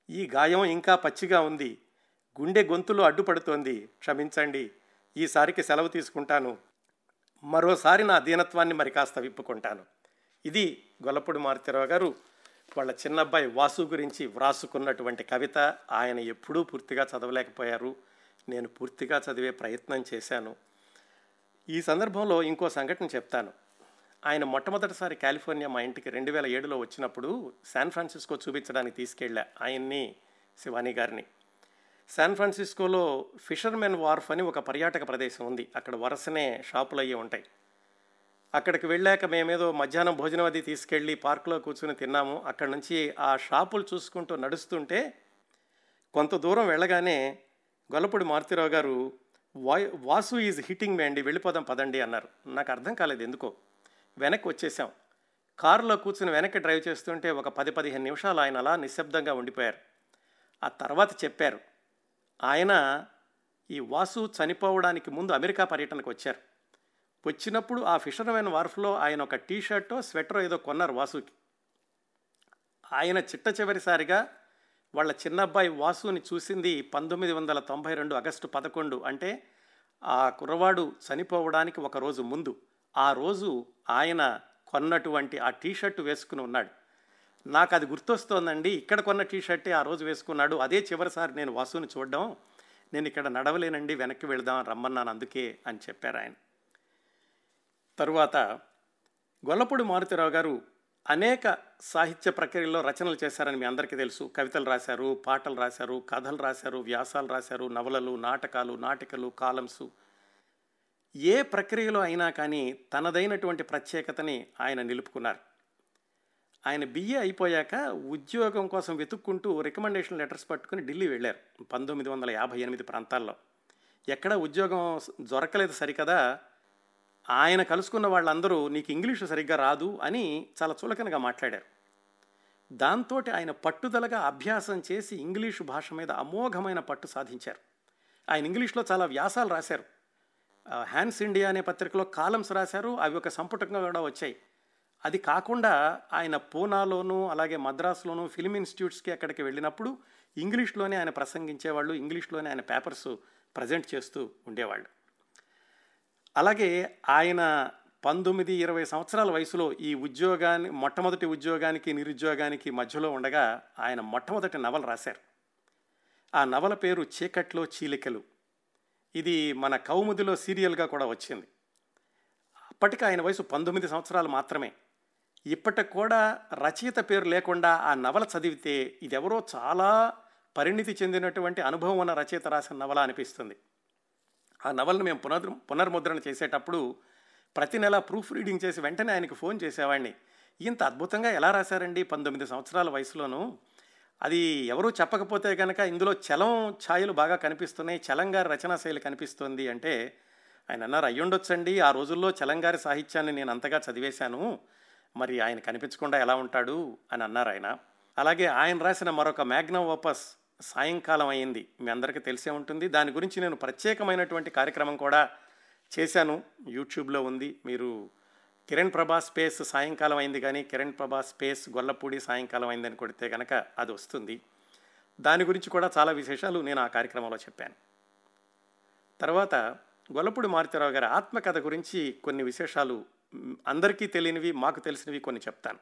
ఈ గాయం ఇంకా పచ్చిగా ఉంది. గుండె గొంతులో అడ్డుపడుతోంది. క్షమించండి ఈసారికి సెలవు తీసుకుంటాను. మరోసారి నా దీనత్వాన్ని మరి కాస్త విప్పుకుంటాను. ఇది గొల్లపూడి మారుతిరావు గారు వాళ్ళ చిన్నబ్బాయి వాసు గురించి వ్రాసుకున్నటువంటి కవిత ఆయన ఎప్పుడూ పూర్తిగా చదవలేకపోయారు. నేను పూర్తిగా చదివే ప్రయత్నం చేశాను. ఈ సందర్భంలో ఇంకో సంఘటన చెప్తాను. ఆయన మొట్టమొదటిసారి కాలిఫోర్నియా మా ఇంటికి రెండు వేల ఏడులో వచ్చినప్పుడు శాన్ ఫ్రాన్సిస్కో చూపించడానికి తీసుకెళ్ళా ఆయన్ని శివాని గారిని. శాన్ ఫ్రాన్సిస్కోలో ఫిషర్మెన్ వార్ఫ్ అని ఒక పర్యాటక ప్రదేశం ఉంది. అక్కడ వరుసనే షాపులు అయ్యి ఉంటాయి. అక్కడికి వెళ్ళాక మేమేదో మధ్యాహ్నం భోజనం అది తీసుకెళ్ళి పార్కులో కూర్చుని తిన్నాము. అక్కడి నుంచి ఆ షాపులు చూసుకుంటూ నడుస్తుంటే కొంత దూరం వెళ్ళగానే గొల్లపూడి మారుతిరావు గారు వాయ్ వాసు ఈజ్ హిట్టింగ్ మే అండి వెళ్ళిపోదాం పదండి అన్నారు. నాకు అర్థం కాలేదు ఎందుకో. వెనక్కి వచ్చేసాం కారులో కూర్చుని వెనక్కి డ్రైవ్ చేస్తుంటే ఒక పది పదిహేను నిమిషాలు ఆయన అలా నిశ్శబ్దంగా ఉండిపోయారు. ఆ తర్వాత చెప్పారు ఆయన ఈ వాసు చనిపోవడానికి ముందు అమెరికా పర్యటనకు వచ్చారు. వచ్చినప్పుడు ఆ ఫిషర్మెన్ వార్ఫ్లో ఆయన ఒక టీ షర్టో స్వెటరో ఏదో కొన్నారు వాసుకి. ఆయన చిట్ట చివరిసారిగా వాళ్ళ చిన్నబ్బాయి వాసుని చూసింది పంతొమ్మిది వందల తొంభై రెండు ఆగస్టు పదకొండు అంటే ఆ కుర్రవాడు చనిపోవడానికి ఒక రోజు ముందు. ఆ రోజు ఆయన కొన్నటువంటి ఆ టీ షర్ట్ వేసుకుని ఉన్నాడు. నాకు అది గుర్తొస్తోందండి. ఇక్కడ కొన్న టీ షర్టే ఆ రోజు వేసుకున్నాడు. అదే చివరిసారి నేను వాసుని చూడడం. నేను ఇక్కడ నడవలేనండి వెనక్కి వెళదాం రమ్మన్నాను అందుకే అని చెప్పారు ఆయన. తరువాత గొల్లపూడి మారుతిరావు గారు అనేక సాహిత్య ప్రక్రియల్లో రచనలు చేశారని మీ అందరికీ తెలుసు. కవితలు రాశారు పాటలు రాశారు కథలు రాశారు వ్యాసాలు రాశారు నవలలు నాటకాలు నాటికలు కాలమ్స్. ఏ ప్రక్రియలో అయినా కానీ తనదైనటువంటి ప్రత్యేకతని ఆయన నిలుపుకున్నారు. ఆయన బిఏ అయిపోయాక ఉద్యోగం కోసం వెతుక్కుంటూ రికమెండేషన్ లెటర్స్ పట్టుకుని ఢిల్లీ వెళ్ళారు. పంతొమ్మిది వందల యాభై ఎనిమిది ప్రాంతాల్లో. ఎక్కడ ఉద్యోగం దొరకలేదు సరికదా. ఆయన కలుసుకున్న వాళ్ళందరూ నీకు ఇంగ్లీషు సరిగ్గా రాదు అని చాలా చులకనగా మాట్లాడారు. దాంతో ఆయన పట్టుదలగా అభ్యాసం చేసి ఇంగ్లీషు భాష మీద అమోఘమైన పట్టు సాధించారు. ఆయన ఇంగ్లీష్లో చాలా వ్యాసాలు రాశారు. హ్యాన్స్ ఇండియా అనే పత్రికలో కాలమ్స్ రాశారు. అవి ఒక సంపుటంగా కూడా వచ్చాయి. అది కాకుండా ఆయన పూనాలోనూ అలాగే మద్రాసులోను ఫిలిం ఇన్స్టిట్యూట్స్కి అక్కడికి వెళ్ళినప్పుడు ఇంగ్లీష్లోనే ఆయన ప్రసంగించేవాళ్ళు ఇంగ్లీష్లోనే ఆయన పేపర్స్ ప్రజెంట్ చేస్తూ ఉండేవాళ్ళు. అలాగే ఆయన పంతొమ్మిది ఇరవై సంవత్సరాల వయసులో ఈ ఉద్యోగాన్ని మొట్టమొదటి ఉద్యోగానికి నిరుద్యోగానికి మధ్యలో ఉండగా ఆయన మొట్టమొదటి నవల రాశారు. ఆ నవల పేరు చీకట్లో చీలికలు. ఇది మన కౌముదిలో సీరియల్గా కూడా వచ్చింది. అప్పటికి ఆయన వయసు పంతొమ్మిది సంవత్సరాలు మాత్రమే. ఇప్పటికి కూడా రచయిత పేరు లేకుండా ఆ నవల చదివితే ఇదెవరో చాలా పరిణితి చెందినటువంటి అనుభవం ఉన్న రచయిత రాసిన నవల అనిపిస్తుంది. ఆ నవలను మేము పునర్ పునర్ముద్రణ చేసేటప్పుడు ప్రతి నెల ప్రూఫ్ రీడింగ్ చేసి వెంటనే ఆయనకు ఫోన్ చేసేవాడిని. ఇంత అద్భుతంగా ఎలా రాశారండి పంతొమ్మిది సంవత్సరాల వయసులోనూ? అది ఎవరూ చెప్పకపోతే కనుక ఇందులో చలం ఛాయలు బాగా కనిపిస్తున్నాయి చలంగారి రచనా శైలి కనిపిస్తుంది అంటే ఆయన అన్నారు అయ్యుండొచ్చండి ఆ రోజుల్లో చలంగారి సాహిత్యాన్ని నేను అంతగా చదివేశాను మరి ఆయన కనిపించకుండా ఎలా ఉంటాడు? అని అన్నారు ఆయన. అలాగే ఆయన రాసిన మరొక మ్యాగ్నమ్ ఓపస్ సాయంకాలం అయింది మీ అందరికీ తెలిసే ఉంటుంది. దాని గురించి నేను ప్రత్యేకమైనటువంటి కార్యక్రమం కూడా చేశాను. యూట్యూబ్లో ఉంది. మీరు కిరణ్ ప్రభా స్పేస్ సాయంకాలం అయింది కానీ కిరణ్ ప్రభా స్పేస్ గొల్లపూడి సాయంకాలం అయిందని కొడితే కనుక అది వస్తుంది. దాని గురించి కూడా చాలా విశేషాలు నేను ఆ కార్యక్రమంలో చెప్పాను. తర్వాత గొల్లపూడి మారుతిరావు గారి ఆత్మకథ గురించి కొన్ని విశేషాలు అందరికీ తెలియనివి మాకు తెలిసినవి కొన్ని చెప్తాను.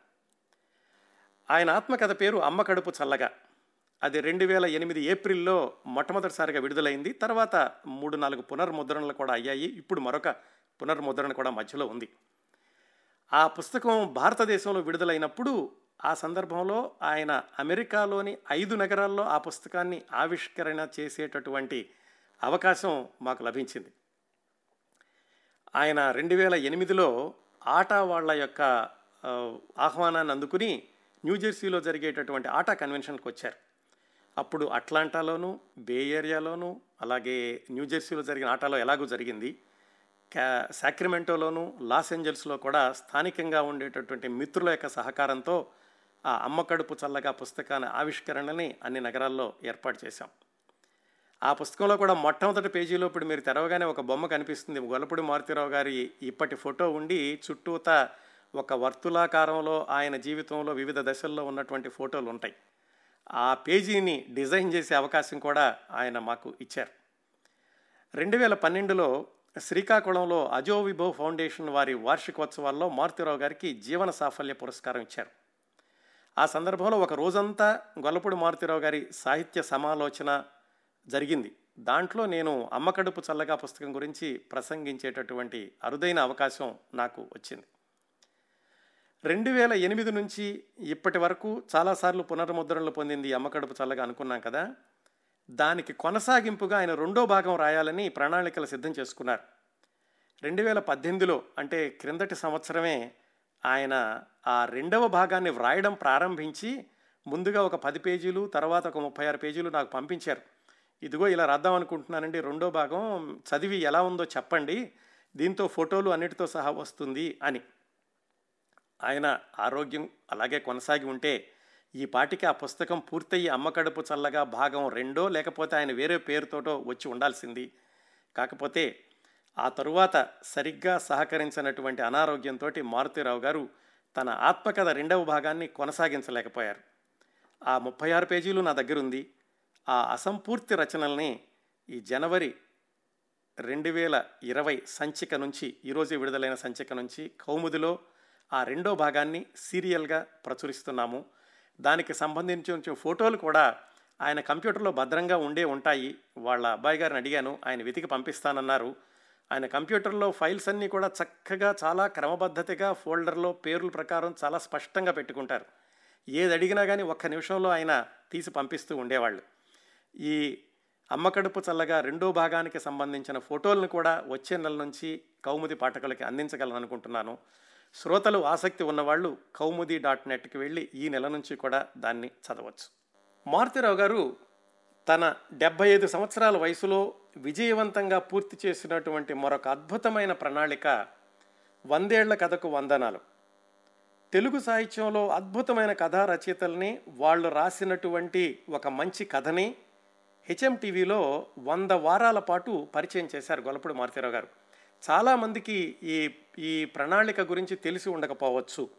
ఆయన ఆత్మకథ పేరు అమ్మ కడుపు చల్లగా. అది రెండు వేల ఎనిమిది ఏప్రిల్లో మొట్టమొదటిసారిగా విడుదలైంది. తర్వాత మూడు నాలుగు పునర్ముద్రణలు కూడా అయ్యాయి. ఇప్పుడు మరొక పునర్ముద్రణ కూడా మధ్యలో ఉంది. ఆ పుస్తకం భారతదేశంలో విడుదలైనప్పుడు ఆ సందర్భంలో ఆయన అమెరికాలోని ఐదు నగరాల్లో ఆ పుస్తకాన్ని ఆవిష్కరణ చేసేటటువంటి అవకాశం మాకు లభించింది. ఆయన రెండు వేల ఎనిమిదిలో ఆటా వాళ్ళ యొక్క ఆహ్వానాన్ని అందుకుని న్యూజెర్సీలో జరిగేటటువంటి ఆటా కన్వెన్షన్కి వచ్చారు. అప్పుడు అట్లాంటాలోను బే ఏరియాలోను అలాగే న్యూజెర్సీలో జరిగిన ఆటలో ఎలాగూ జరిగింది. క్యా సాక్రిమెంటోలోను లాస్ ఏంజల్స్లో కూడా స్థానికంగా ఉండేటటువంటి మిత్రుల యొక్క సహకారంతో ఆ అమ్మకడుపు చల్లగా పుస్తకాన్ని ఆవిష్కరణని అన్ని నగరాల్లో ఏర్పాటు చేశాం. ఆ పుస్తకంలో కూడా మొట్టమొదటి పేజీలో ఇప్పుడు మీరు తెరవగానే ఒక బొమ్మ కనిపిస్తుంది. గొల్లపూడి మారుతిరావు గారి ఇప్పటి ఫోటో ఉండి చుట్టూత ఒక వర్తులాకారంలో ఆయన జీవితంలో వివిధ దశల్లో ఉన్నటువంటి ఫోటోలు ఉంటాయి. ఆ పేజీని డిజైన్ చేసే అవకాశం కూడా ఆయన మాకు ఇచ్చారు. రెండు వేల పన్నెండులో శ్రీకాకుళంలో అజో విభవ్ ఫౌండేషన్ వారి వార్షికోత్సవాల్లో మారుతిరావు గారికి జీవన సాఫల్య పురస్కారం ఇచ్చారు. ఆ సందర్భంలో ఒక రోజంతా గొల్లపూడి మారుతిరావు గారి సాహిత్య సమాలోచన జరిగింది. దాంట్లో నేను అమ్మకడుపు చల్లగా పుస్తకం గురించి ప్రసంగించేటటువంటి అరుదైన అవకాశం నాకు వచ్చింది. రెండు వేల ఎనిమిది నుంచి ఇప్పటి వరకు చాలాసార్లు పునర్ముద్రణలు పొందింది అమ్మకడుపు చల్లగా అనుకున్నాం కదా. దానికి కొనసాగింపుగా ఆయన రెండో భాగం రాయాలని ప్రణాళికలు సిద్ధం చేసుకున్నారు. రెండు వేల పద్దెనిమిదిలో అంటే క్రిందటి సంవత్సరమే ఆయన ఆ రెండవ భాగాన్ని వ్రాయడం ప్రారంభించి ముందుగా ఒక పది పేజీలు తర్వాత ఒక ముప్పై ఆరు పేజీలు నాకు పంపించారు. ఇదిగో ఇలా రాద్దాం అనుకుంటున్నానండి రెండో భాగం చదివి ఎలా ఉందో చెప్పండి దీంతో ఫోటోలు అన్నిటితో సహా వస్తుంది అని. ఆయన ఆరోగ్యం అలాగే కొనసాగి ఉంటే ఈ పాటికి ఆ పుస్తకం పూర్తయ్యి అమ్మకడుపు చల్లగా భాగం రెండో లేకపోతే ఆయన వేరే పేరుతోటో వచ్చి ఉండాల్సింది. కాకపోతే ఆ తరువాత సరిగ్గా సహకరించినటువంటి అనారోగ్యంతో మారుతిరావు గారు తన ఆత్మకథ రెండవ భాగాన్ని కొనసాగించలేకపోయారు. ఆ ముప్పై ఆరు పేజీలు నా దగ్గర ఉంది ఆ అసంపూర్తి రచనల్ని ఈ జనవరి రెండు వేల ఇరవై సంచిక నుంచి ఈరోజు విడుదలైన సంచిక నుంచి కౌముదిలో ఆ రెండో భాగాన్ని సీరియల్గా ప్రచురిస్తున్నాము. దానికి సంబంధించిన ఫోటోలు కూడా ఆయన కంప్యూటర్లో భద్రంగా ఉండే ఉంటాయి. వాళ్ళ అబ్బాయి గారిని అడిగాను ఆయన వెతికి పంపిస్తానన్నారు. ఆయన కంప్యూటర్లో ఫైల్స్ అన్నీ కూడా చక్కగా చాలా క్రమబద్ధతగా ఫోల్డర్లో పేర్ల ప్రకారం చాలా స్పష్టంగా పెట్టుకుంటారు. ఏది అడిగినా కానీ ఒక్క నిమిషంలో ఆయన తీసి పంపిస్తూ ఉండేవాళ్ళు. ఈ అమ్మకడుపు చల్లగా రెండో భాగానికి సంబంధించిన ఫోటోలను కూడా వచ్చే నెల నుంచి కౌముది పాఠకులకి అందించగలను అనుకుంటున్నాను శ్రోతలు ఆసక్తి ఉన్నవాళ్ళు కౌముది డాట్ నెట్కి వెళ్ళి ఈ నెల నుంచి కూడా దాన్ని చదవచ్చు. మారుతిరావు గారు తన డెబ్బై ఐదు సంవత్సరాల వయసులో విజయవంతంగా పూర్తి చేసినటువంటి మరొక అద్భుతమైన ప్రణాళిక వందేళ్ళ కథకు వందనాలు. తెలుగు సాహిత్యంలో అద్భుతమైన కథా రచయితల్ని వాళ్ళు రాసినటువంటి ఒక మంచి కథని హెచ్ఎం టీవీలో వంద వారాల పాటు పరిచయం చేశారు గొల్లపూడి మారుతిరావు గారు. చాలామందికి ఈ ఈ ప్రణాళిక గురించి తెలిసి ఉండకపోవచ్చు.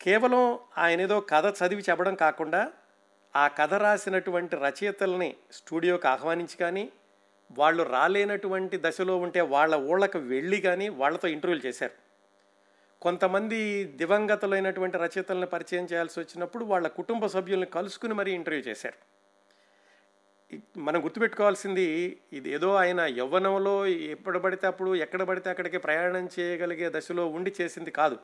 కేవలం ఆయన ఏదో కథ చదివి చెప్పడం కాకుండా ఆ కథ రాసినటువంటి రచయితల్ని స్టూడియోకి ఆహ్వానించి కానీ వాళ్ళు రాలేనటువంటి దశలో ఉంటే వాళ్ళ ఊళ్ళకు వెళ్ళి కానీ వాళ్ళతో ఇంటర్వ్యూలు చేశారు. కొంతమంది దివంగతులైనటువంటి రచయితలను పరిచయం చేయాల్సి వచ్చినప్పుడు వాళ్ళ కుటుంబ సభ్యుల్ని కలుసుకుని మరీ ఇంటర్వ్యూ చేశారు. మనం గుర్తుపెట్టుకోవాల్సింది ఇది ఏదో ఆయన యవ్వనంలో ఎప్పుడు పడితే అప్పుడు ఎక్కడ పడితే అక్కడికి ప్రయాణం చేయగలిగే దశలో ఉండి చేసింది కాదు.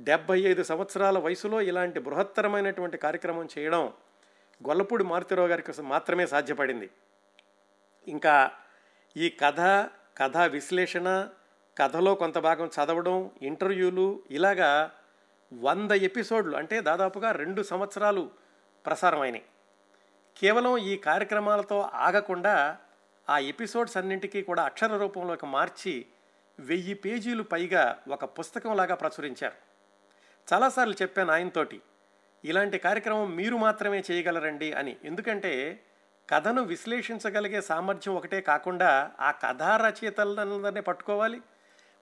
డెబ్బై ఐదు సంవత్సరాల వయసులో ఇలాంటి బృహత్తరమైనటువంటి కార్యక్రమం చేయడం గొల్లపూడి మారుతిరావు గారికి మాత్రమే సాధ్యపడింది. ఇంకా ఈ కథ కథా విశ్లేషణ కథలో కొంత భాగం చదవడం ఇంటర్వ్యూలు ఇలాగా వంద ఎపిసోడ్లు అంటే దాదాపుగా రెండు సంవత్సరాలు ప్రసారమైనాయి. కేవలం ఈ కార్యక్రమాలతో ఆగకుండా ఆ ఎపిసోడ్స్ అన్నింటికీ కూడా అక్షర రూపంలోకి మార్చి వెయ్యి పేజీలు పైగా ఒక పుస్తకంలాగా ప్రచురించారు. చాలాసార్లు చెప్పాను ఆయనతోటి ఇలాంటి కార్యక్రమం మీరు మాత్రమే చేయగలరండి అని. ఎందుకంటే కథను విశ్లేషించగలిగే సామర్థ్యం ఒకటే కాకుండా ఆ కథా రచయితలందరినీ పట్టుకోవాలి.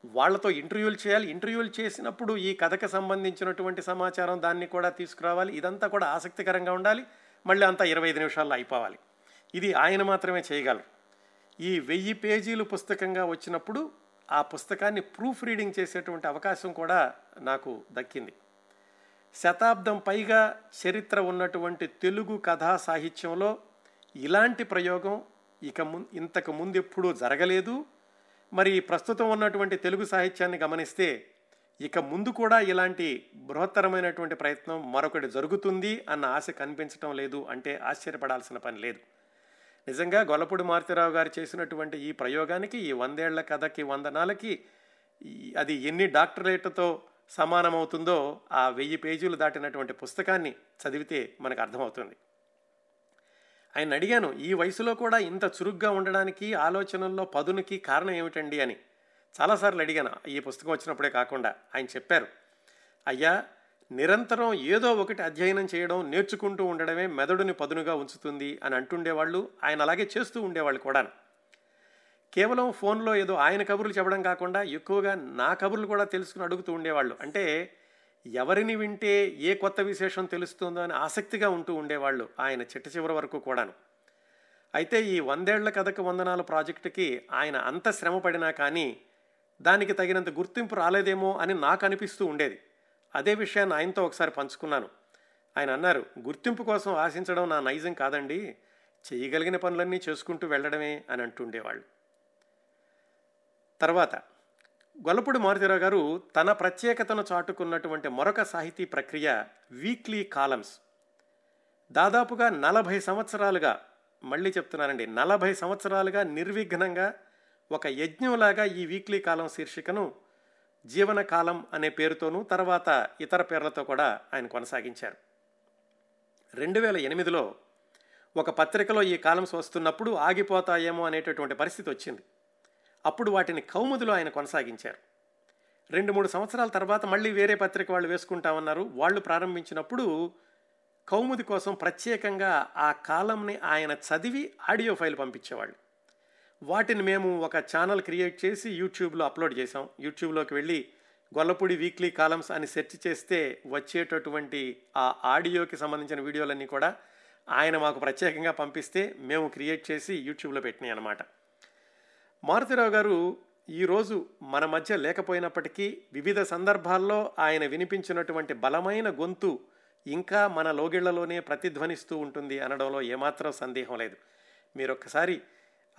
వాళ్ళతో ఇంటర్వ్యూలు చేయాలి. ఇంటర్వ్యూలు చేసినప్పుడు ఈ కథకు సంబంధించినటువంటి సమాచారం దాన్ని కూడా తీసుకురావాలి. ఇదంతా కూడా ఆసక్తికరంగా ఉండాలి. మళ్ళీ అంతా ఇరవై ఐదు నిమిషాల్లో అయిపోవాలి. ఇది ఆయన మాత్రమే చేయగలరు. ఈ వెయ్యి పేజీలు పుస్తకంగా వచ్చినప్పుడు ఆ పుస్తకాన్ని ప్రూఫ్ రీడింగ్ చేసేటువంటి అవకాశం కూడా నాకు దక్కింది. శతాబ్దం పైగా చరిత్ర ఉన్నటువంటి తెలుగు కథా సాహిత్యంలో ఇలాంటి ప్రయోగం ఇక ము ఇంతకు ముందు ఎప్పుడూ జరగలేదు. మరి ప్రస్తుతం ఉన్నటువంటి తెలుగు సాహిత్యాన్ని గమనిస్తే ఇక ముందు కూడా ఇలాంటి బృహత్తరమైనటువంటి ప్రయత్నం మరొకటి జరుగుతుంది అన్న ఆశ కనిపించడం లేదు అంటే ఆశ్చర్యపడాల్సిన పని లేదు. నిజంగా గొల్లపూడి మారుతిరావు గారు చేసినటువంటి ఈ ప్రయోగానికి ఈ వందేళ్ళ కథకి వందనాలకి అది ఎన్ని డాక్టరేట్తో సమానమవుతుందో ఆ వెయ్యి పేజీలు దాటినటువంటి పుస్తకాన్ని చదివితే మనకు అర్థమవుతుంది. ఆయన అడిగాను ఈ వయసులో కూడా ఇంత చురుగ్గా ఉండడానికి ఆలోచనల్లో పదునికి కారణం ఏమిటండి అని. చాలాసార్లు అడిగాను ఈ పుస్తకం వచ్చినప్పుడే కాకుండా ఆయన చెప్పారు. అయ్యా నిరంతరం ఏదో ఒకటి అధ్యయనం చేయడం నేర్చుకుంటూ ఉండడమే మెదడుని పదునుగా ఉంచుతుంది అని అంటుండేవాళ్ళు ఆయన అలాగే చేస్తూ ఉండేవాళ్ళు కూడా కేవలం ఫోన్లో ఏదో ఆయన కబుర్లు చెప్పడం కాకుండా ఎక్కువగా నా కబుర్లు కూడా తెలుసుకుని అడుగుతూ ఉండేవాళ్ళు. అంటే ఎవరిని వింటే ఏ కొత్త విశేషం తెలుస్తుందో అని ఆసక్తిగా ఉంటూ ఉండేవాళ్ళు ఆయన చిట్ట చివరి వరకు కూడాను. అయితే ఈ వందేళ్ళ కథకు వందనాలు ప్రాజెక్టుకి ఆయన అంత శ్రమ పడినా కానీ దానికి తగినంత గుర్తింపు రాలేదేమో అని నాకు అనిపిస్తూ ఉండేది. అదే విషయాన్ని ఆయనతో ఒకసారి పంచుకున్నాను. ఆయన అన్నారు గుర్తింపు కోసం ఆశించడం నా నైజం కాదండి. చేయగలిగిన పనులన్నీ చేసుకుంటూ వెళ్ళడమే అని అంటుండేవాళ్ళు. తర్వాత గొల్లపూడి మారుతిరావు గారు తన ప్రత్యేకతను చాటుకున్నటువంటి మరొక సాహితీ ప్రక్రియ వీక్లీ కాలమ్స్ దాదాపుగా నలభై సంవత్సరాలుగా మళ్ళీ చెప్తున్నానండి నలభై సంవత్సరాలుగా నిర్విఘ్నంగా ఒక యజ్ఞంలాగా ఈ వీక్లీ కాలం శీర్షికను జీవన కాలం అనే పేరుతోనూ తర్వాత ఇతర పేర్లతో కూడా ఆయన కొనసాగించారు. రెండు వేల ఎనిమిదిలో ఒక పత్రికలో ఈ కాలమ్స్ వస్తున్నప్పుడు ఆగిపోతాయేమో అనేటటువంటి పరిస్థితి వచ్చింది. అప్పుడు వాటిని కౌముదిలో ఆయన కొనసాగించారు. రెండు మూడు సంవత్సరాల తర్వాత మళ్ళీ వేరే పత్రిక వాళ్ళు వేసుకుంటామన్నారు. వాళ్ళు ప్రారంభించినప్పుడు కౌముది కోసం ప్రత్యేకంగా ఆ కాలంని ఆయన చదివి ఆడియో ఫైల్ పంపించేవాళ్ళు. వాటిని మేము ఒక ఛానల్ క్రియేట్ చేసి యూట్యూబ్లో అప్లోడ్ చేసాం యూట్యూబ్లోకి వెళ్ళి గొల్లపూడి వీక్లీ కాలమ్స్ అని సెర్చ్ చేస్తే వచ్చేటటువంటి ఆ ఆడియోకి సంబంధించిన వీడియోలన్నీ కూడా ఆయన మాకు ప్రత్యేకంగా పంపిస్తే మేము క్రియేట్ చేసి యూట్యూబ్లో పెట్టినాయి అనమాట మారుతిరావు గారు ఈరోజు మన మధ్య లేకపోయినప్పటికీ వివిధ సందర్భాల్లో ఆయన వినిపించినటువంటి బలమైన గొంతు ఇంకా మన లోగిళ్ళలోనే ప్రతిధ్వనిస్తూ ఉంటుంది అనడంలో ఏమాత్రం సందేహం లేదు. మీరు ఒక్కసారి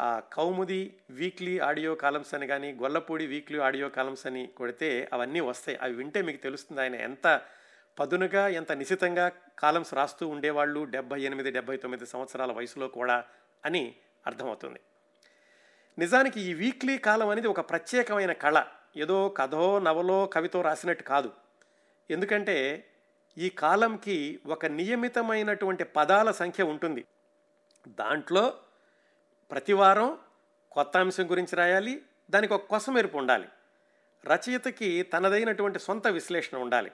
కౌముది వీక్లీ ఆడియో కాలమ్స్ అని కానీ గొల్లపూడి వీక్లీ ఆడియో కాలమ్స్ అని కొడితే అవన్నీ వస్తాయి. అవి వింటే మీకు తెలుస్తుంది ఆయన ఎంత పదునుగా ఎంత నిశితంగా కాలమ్స్ రాస్తూ ఉండేవాళ్ళు డెబ్బై ఎనిమిది డెబ్బై తొమ్మిది సంవత్సరాల వయసులో కూడా అని అర్థమవుతుంది. నిజానికి ఈ వీక్లీ కాలం అనేది ఒక ప్రత్యేకమైన కళ. ఏదో కథో నవలో కవితో రాసినట్టు కాదు. ఎందుకంటే ఈ కాలంకి ఒక నియమితమైనటువంటి పదాల సంఖ్య ఉంటుంది. దాంట్లో ప్రతి వారం కొత్త అంశం గురించి రాయాలి దానికి ఒక కొసమెరుపు ఉండాలి. రచయితకి తనదైనటువంటి సొంత విశ్లేషణ ఉండాలి.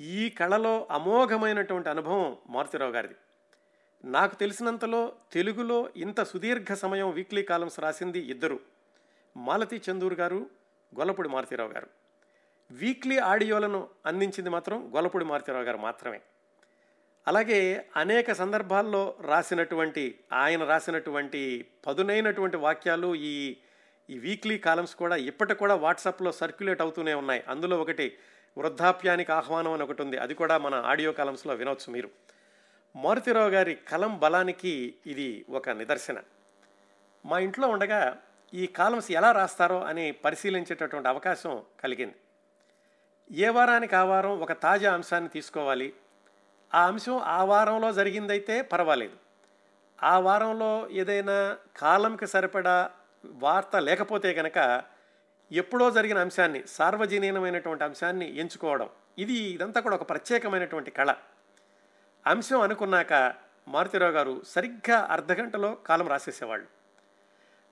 ఈ కళలో అమోఘమైనటువంటి అనుభవం మారుతిరావు గారిది. నాకు తెలిసినంతలో తెలుగులో ఇంత సుదీర్ఘ సమయం వీక్లీ కాలమ్స్ రాసింది ఇద్దరు. మాలతి చందూర్ గారు గొల్లపూడి మారుతిరావు గారు. వీక్లీ ఆడియోలను అందించింది మాత్రం గొల్లపూడి మారుతిరావు గారు మాత్రమే. అలాగే అనేక సందర్భాల్లో రాసినటువంటి ఆయన రాసినటువంటి పదునైనటువంటి వాక్యాలు ఈ ఈ వీక్లీ కాలమ్స్ కూడా ఇప్పటికి కూడా వాట్సాప్లో సర్క్యులేట్ అవుతూనే ఉన్నాయి. అందులో ఒకటి వృద్ధాప్యానికి ఆహ్వానం అని ఒకటి ఉంది. అది కూడా మన ఆడియో కాలమ్స్లో వినవచ్చు మీరు. మారుతిరావు గారి కలం బలానికి ఇది ఒక నిదర్శన. మా ఇంట్లో ఉండగా ఈ కాలమ్స్ ఎలా రాస్తారో అని పరిశీలించేటటువంటి అవకాశం కలిగింది. ఏ వారానికి ఆ వారం ఒక తాజా అంశాన్ని తీసుకోవాలి. ఆ అంశం ఆ వారంలో జరిగిందైతే పర్వాలేదు. ఆ వారంలో ఏదైనా కాలంకి సరిపడా వార్త లేకపోతే కనుక ఎప్పుడో జరిగిన అంశాన్ని సార్వజనీనమైనటువంటి అంశాన్ని ఎంచుకోవడం ఇది ఇదంతా కూడా ఒక ప్రత్యేకమైనటువంటి కళ. అంశం అనుకున్నాక మారుతిరావు గారు సరిగ్గా అర్ధగంటలో కాలం రాసేసేవాళ్ళు.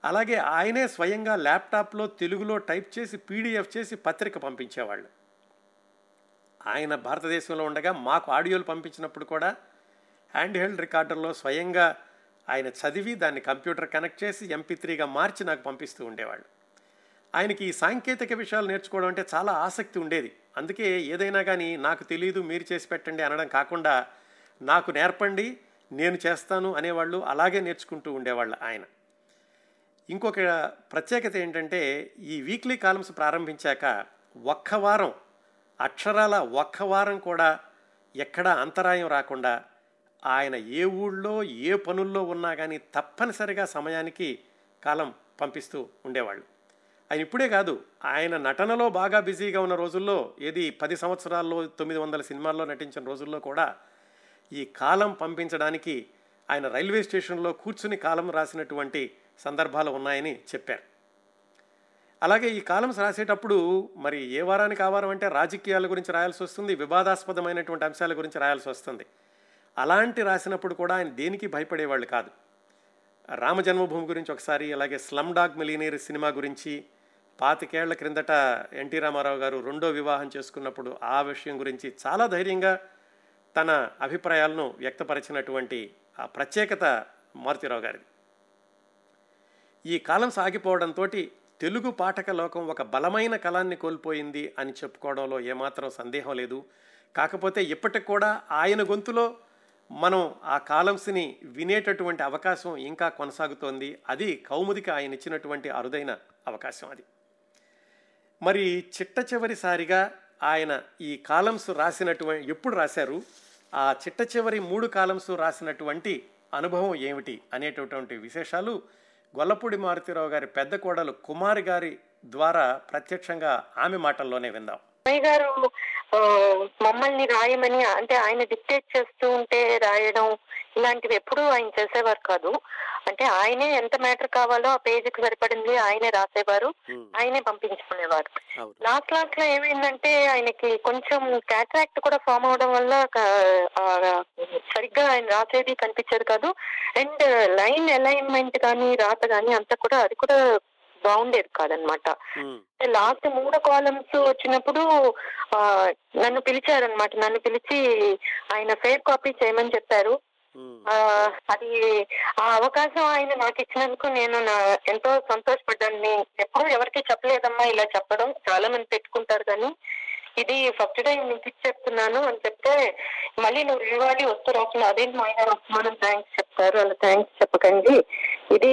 అలాగే ఆయనే స్వయంగా ల్యాప్టాప్లో తెలుగులో టైప్ చేసి పీడిఎఫ్ చేసి పత్రిక పంపించేవాళ్ళు. ఆయన భారతదేశంలో ఉండగా మాకు ఆడియోలు పంపించినప్పుడు కూడా హ్యాండ్ హెల్డ్ రికార్డర్లో స్వయంగా ఆయన చదివి దాన్ని కంప్యూటర్ కనెక్ట్ చేసి ఎంపీ త్రీగా మార్చి నాకు పంపిస్తూ ఉండేవాళ్ళు. ఆయనకి ఈ సాంకేతిక విషయాలు నేర్చుకోవడం అంటే చాలా ఆసక్తి ఉండేది. అందుకే ఏదైనా కానీ నాకు తెలియదు మీరు చేసి పెట్టండి అనడం కాకుండా నాకు నేర్పండి నేను చేస్తాను అనేవాళ్ళు అలాగే నేర్చుకుంటూ ఉండేవాళ్ళు ఆయన. ఇంకొక ప్రత్యేకత ఏంటంటే ఈ వీక్లీ కాలమ్స్ ప్రారంభించాక ఒక్క వారం అక్షరాల ఒక్క వారం కూడా ఎక్కడా అంతరాయం రాకుండా ఆయన ఏ ఊళ్ళో ఏ పనుల్లో ఉన్నా కానీ తప్పనిసరిగా సమయానికి కాలం పంపిస్తూ ఉండేవాళ్ళు. ఆయన ఇప్పుడే కాదు ఆయన నటనలో బాగా బిజీగా ఉన్న రోజుల్లో ఏది పది సంవత్సరాల్లో తొమ్మిది వందల సినిమాల్లో నటించిన రోజుల్లో కూడా ఈ కాలం పంపించడానికి ఆయన రైల్వే స్టేషన్లో కూర్చుని కాలం రాసినటువంటి సందర్భాలు ఉన్నాయని చెప్పారు. అలాగే ఈ కాలమ్స్ రాసేటప్పుడు మరి ఏ వారానికి ఆ వారం అంటే రాజకీయాల గురించి రాయాల్సి వస్తుంది వివాదాస్పదమైనటువంటి అంశాల గురించి రాయాల్సి వస్తుంది. అలాంటి రాసినప్పుడు కూడా ఆయన దేనికి భయపడేవాళ్ళు కాదు. రామ జన్మభూమి గురించి ఒకసారి అలాగే స్లమ్ డాగ్ మిలీనియర్ సినిమా గురించి పాతికేళ్ళ క్రిందట ఎన్టీ రామారావు గారు రెండో వివాహం చేసుకున్నప్పుడు ఆ విషయం గురించి చాలా ధైర్యంగా తన అభిప్రాయాలను వ్యక్తపరిచినటువంటి ఆ ప్రత్యేకత మారుతిరావు గారిది. ఈ కాలం సాగిపోవడంతో తెలుగు పాఠక లోకం ఒక బలమైన కళాన్ని కోల్పోయింది అని చెప్పుకోవడంలో ఏమాత్రం సందేహం లేదు. కాకపోతే ఇప్పటికి కూడా ఆయన గొంతులో మనం ఆ కాలమ్స్ని వినేటటువంటి అవకాశం ఇంకా కొనసాగుతోంది. అది కౌముదికి ఆయన ఇచ్చినటువంటి అరుదైన అవకాశం అది. మరి చిట్ట చివరిసారిగా ఆయన ఈ కాలమ్స్ రాసినటువంటి ఎప్పుడు రాశారు? ఆ చిట్ట చివరి మూడు కాలమ్స్ రాసినటువంటి అనుభవం ఏమిటి అనేటటువంటి విశేషాలు గొల్లపూడి మారుతీరావు గారి పెద్ద కోడలు కుమారి గారి ద్వారా ప్రత్యక్షంగా ఆమె మాటల్లోనే విందాం. అమ్మాయి గారు మమ్మల్ని రాయమని అంటే ఆయన డిక్టేట్ చేస్తూ ఉంటే రాయడం ఇలాంటివి ఎప్పుడూ ఆయన చేసేవారు కాదు. అంటే ఆయనే ఎంత మ్యాటర్ కావాలో ఆ పేజీకి సరిపడింది ఆయనే రాసేవారు ఆయనే పంపించుకునేవారు. లాస్ట్ లాస్ట్లో ఏమైందంటే ఆయనకి కొంచెం క్యాట్రాక్ట్ కూడా ఫామ్ అవడం వల్ల సరిగ్గా ఆయన రాసేది కనిపించేది కాదు. అండ్ లైన్ అలైన్మెంట్ కానీ రాత కానీ అంతా కూడా అది కూడా బాగుండేది కాదనమాట. లాస్ట్ మూడు కాలమ్స్ వచ్చినప్పుడు నన్ను పిలిచారనమాట. నన్ను పిలిచి ఆయన ఫేర్ కాపీ చేయమని చెప్పారు. ఆ అది ఆ అవకాశం ఆయన నాకు ఇచ్చినందుకు నేను నా ఎంతో సంతోషపడ్డాను. నేను ఎప్పుడూ ఎవరికి చెప్పలేదమ్మా ఇలా చెప్పడం. చాలా మంది పెట్టుకుంటారు కానీ ఇది ఫస్ట్ టైం నీకు చెప్తున్నాను అని చెప్తే మళ్ళీ నువ్వు ఇవ్వాలి వస్తూ రాకుండా అదేంటి మా ఆయన థ్యాంక్స్ చెప్తారు. అలా థ్యాంక్స్ చెప్పకండి. ఇది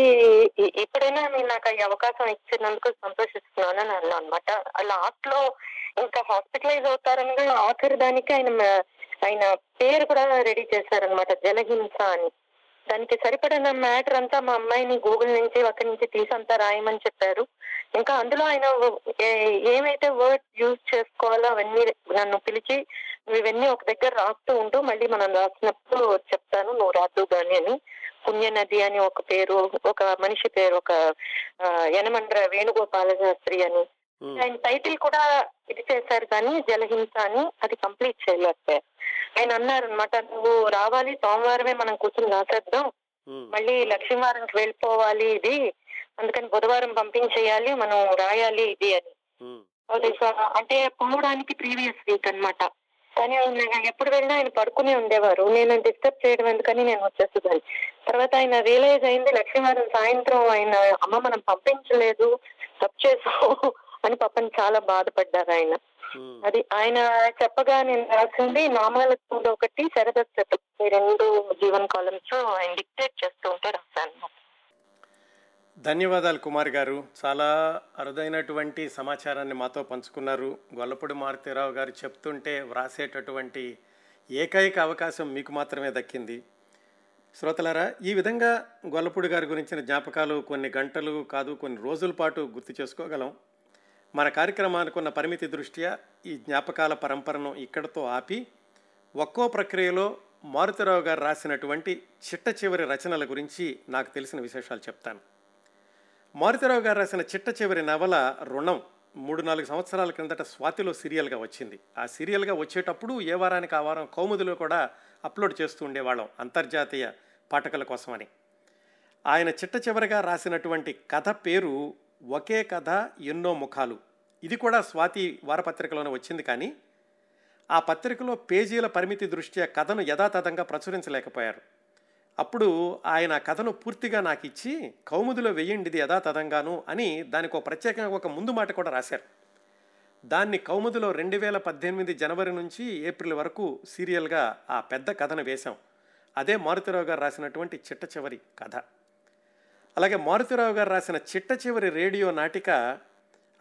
ఎప్పుడైనా ఇప్పుడైనా మీరు నాకు ఈ అవకాశం ఇచ్చినందుకు సంతోషిస్తున్నాను అని అన్నా అనమాట లాస్ట్లో ఇంకా హాస్పిటలైజ్ అవుతారనగా ఆఖరి దానికి ఆయన ఆయన పేరు కూడా రెడీ చేశారనమాట జలహింస అని. దానికి సరిపడిన మ్యాటర్ అంతా మా అమ్మాయిని గూగుల్ నుంచి అక్కడి నుంచి తీసి అంతా రాయమని చెప్పారు. ఇంకా అందులో ఆయన ఏ- ఏమైతే వర్డ్ యూజ్ చేసుకోవాలో అవన్నీ నన్ను పిలిచి ఇవన్నీ ఒక దగ్గర రాస్తూ ఉంటూ మళ్ళీ మనం రాసినప్పుడు చెప్తాను నువ్వు రాదు గాని అని. పుణ్యనది అని ఒక పేరు ఒక మనిషి పేరు ఒక యనమండ్ర వేణుగోపాల శాస్త్రి అని. ఆయన టైటిల్ కూడా ఇది చేశారు కానీ జలహింస అని అది కంప్లీట్ చేయలేకపోయారు. ఆయన అన్నారు అనమాట నువ్వు రావాలి సోమవారమే మనం కూర్చొని రాసేద్దాం. మళ్ళీ లక్ష్మీవారంకి వెళ్ళిపోవాలి ఇది. అందుకని బుధవారం పంపించేయాలి మనం రాయాలి ఇది అని. స- అంటే పోవడానికి ప్రీవియస్ వీక్ అన్నమాట. కానీ ఆయన ఎప్పుడు వెళ్ళినా ఆయన పడుకునే ఉండేవారు. నేను డిస్టర్బ్ చేయడం ఎందుకని నేను వచ్చేసేదాన్ని. తర్వాత ఆయన రియలైజ్ అయింది లక్ష్మీవారం సాయంత్రం ఆయన అమ్మ మనం పంపించలేదు తప్పు చేసావు. అని పాపం చాలా బాధపడ్డారు ఆయన. అది ఆయన చెప్పగా నేను రాసింది నామాలకు ఒకటి శరదత్తు ఈ రెండు జీవన్ కాలమ్స్ ఆయన డిక్టేట్ చేస్తూ ఉంటే రాశాను ధన్యవాదాలు కుమార్ గారు. చాలా అరుదైనటువంటి సమాచారాన్ని మాతో పంచుకున్నారు. గొల్లపూడి మారుతీరావు గారు చెప్తుంటే వ్రాసేటటువంటి ఏకైక అవకాశం మీకు మాత్రమే దక్కింది. శ్రోతలారా ఈ విధంగా గొల్లపూడి గారి గురించిన జ్ఞాపకాలు కొన్ని గంటలు కాదు కొన్ని రోజుల పాటు గుర్తు చేసుకోగలం. మన కార్యక్రమానికి ఉన్న పరిమితి దృష్ట్యా ఈ జ్ఞాపకాల పరంపరను ఇక్కడతో ఆపి ఒక్కో ప్రక్రియలో మారుతిరావు గారు రాసినటువంటి చిట్ట చివరి రచనల గురించి నాకు తెలిసిన విశేషాలు చెప్తాను. మారుతిరావు గారు రాసిన చిట్ట చివరి నవల రుణం మూడు నాలుగు సంవత్సరాల క్రిందట స్వాతిలో సీరియల్గా వచ్చింది. ఆ సీరియల్గా వచ్చేటప్పుడు ఏ వారానికి ఆ వారం కౌముదిలో కూడా అప్లోడ్ చేస్తూ ఉండేవాళ్ళం అంతర్జాతీయ పాఠకుల కోసమని. ఆయన చిట్ట చివరిగా రాసినటువంటి కథ పేరు ఒకే కథ ఎన్నో ముఖాలు. ఇది కూడా స్వాతి వారపత్రికలోనే వచ్చింది కానీ ఆ పత్రికలో పేజీల పరిమితి దృష్ట్యా కథను యథాతథంగా ప్రచురించలేకపోయారు. అప్పుడు ఆయన ఆ కథను పూర్తిగా నాకు ఇచ్చి కౌముదిలో వెయ్యండి ఇది యథాతథంగాను అని దానికి ఒక ప్రత్యేకంగా ఒక ముందు మాట కూడా రాశారు. దాన్ని కౌముదిలో రెండు వేల పద్దెనిమిది జనవరి నుంచి ఏప్రిల్ వరకు సీరియల్గా ఆ పెద్ద కథను వేశాం. అదే మారుతిరావు గారు రాసినటువంటి చిట్ట చివరి కథ. అలాగే మారుతిరావు గారు రాసిన చిట్ట చివరి రేడియో నాటిక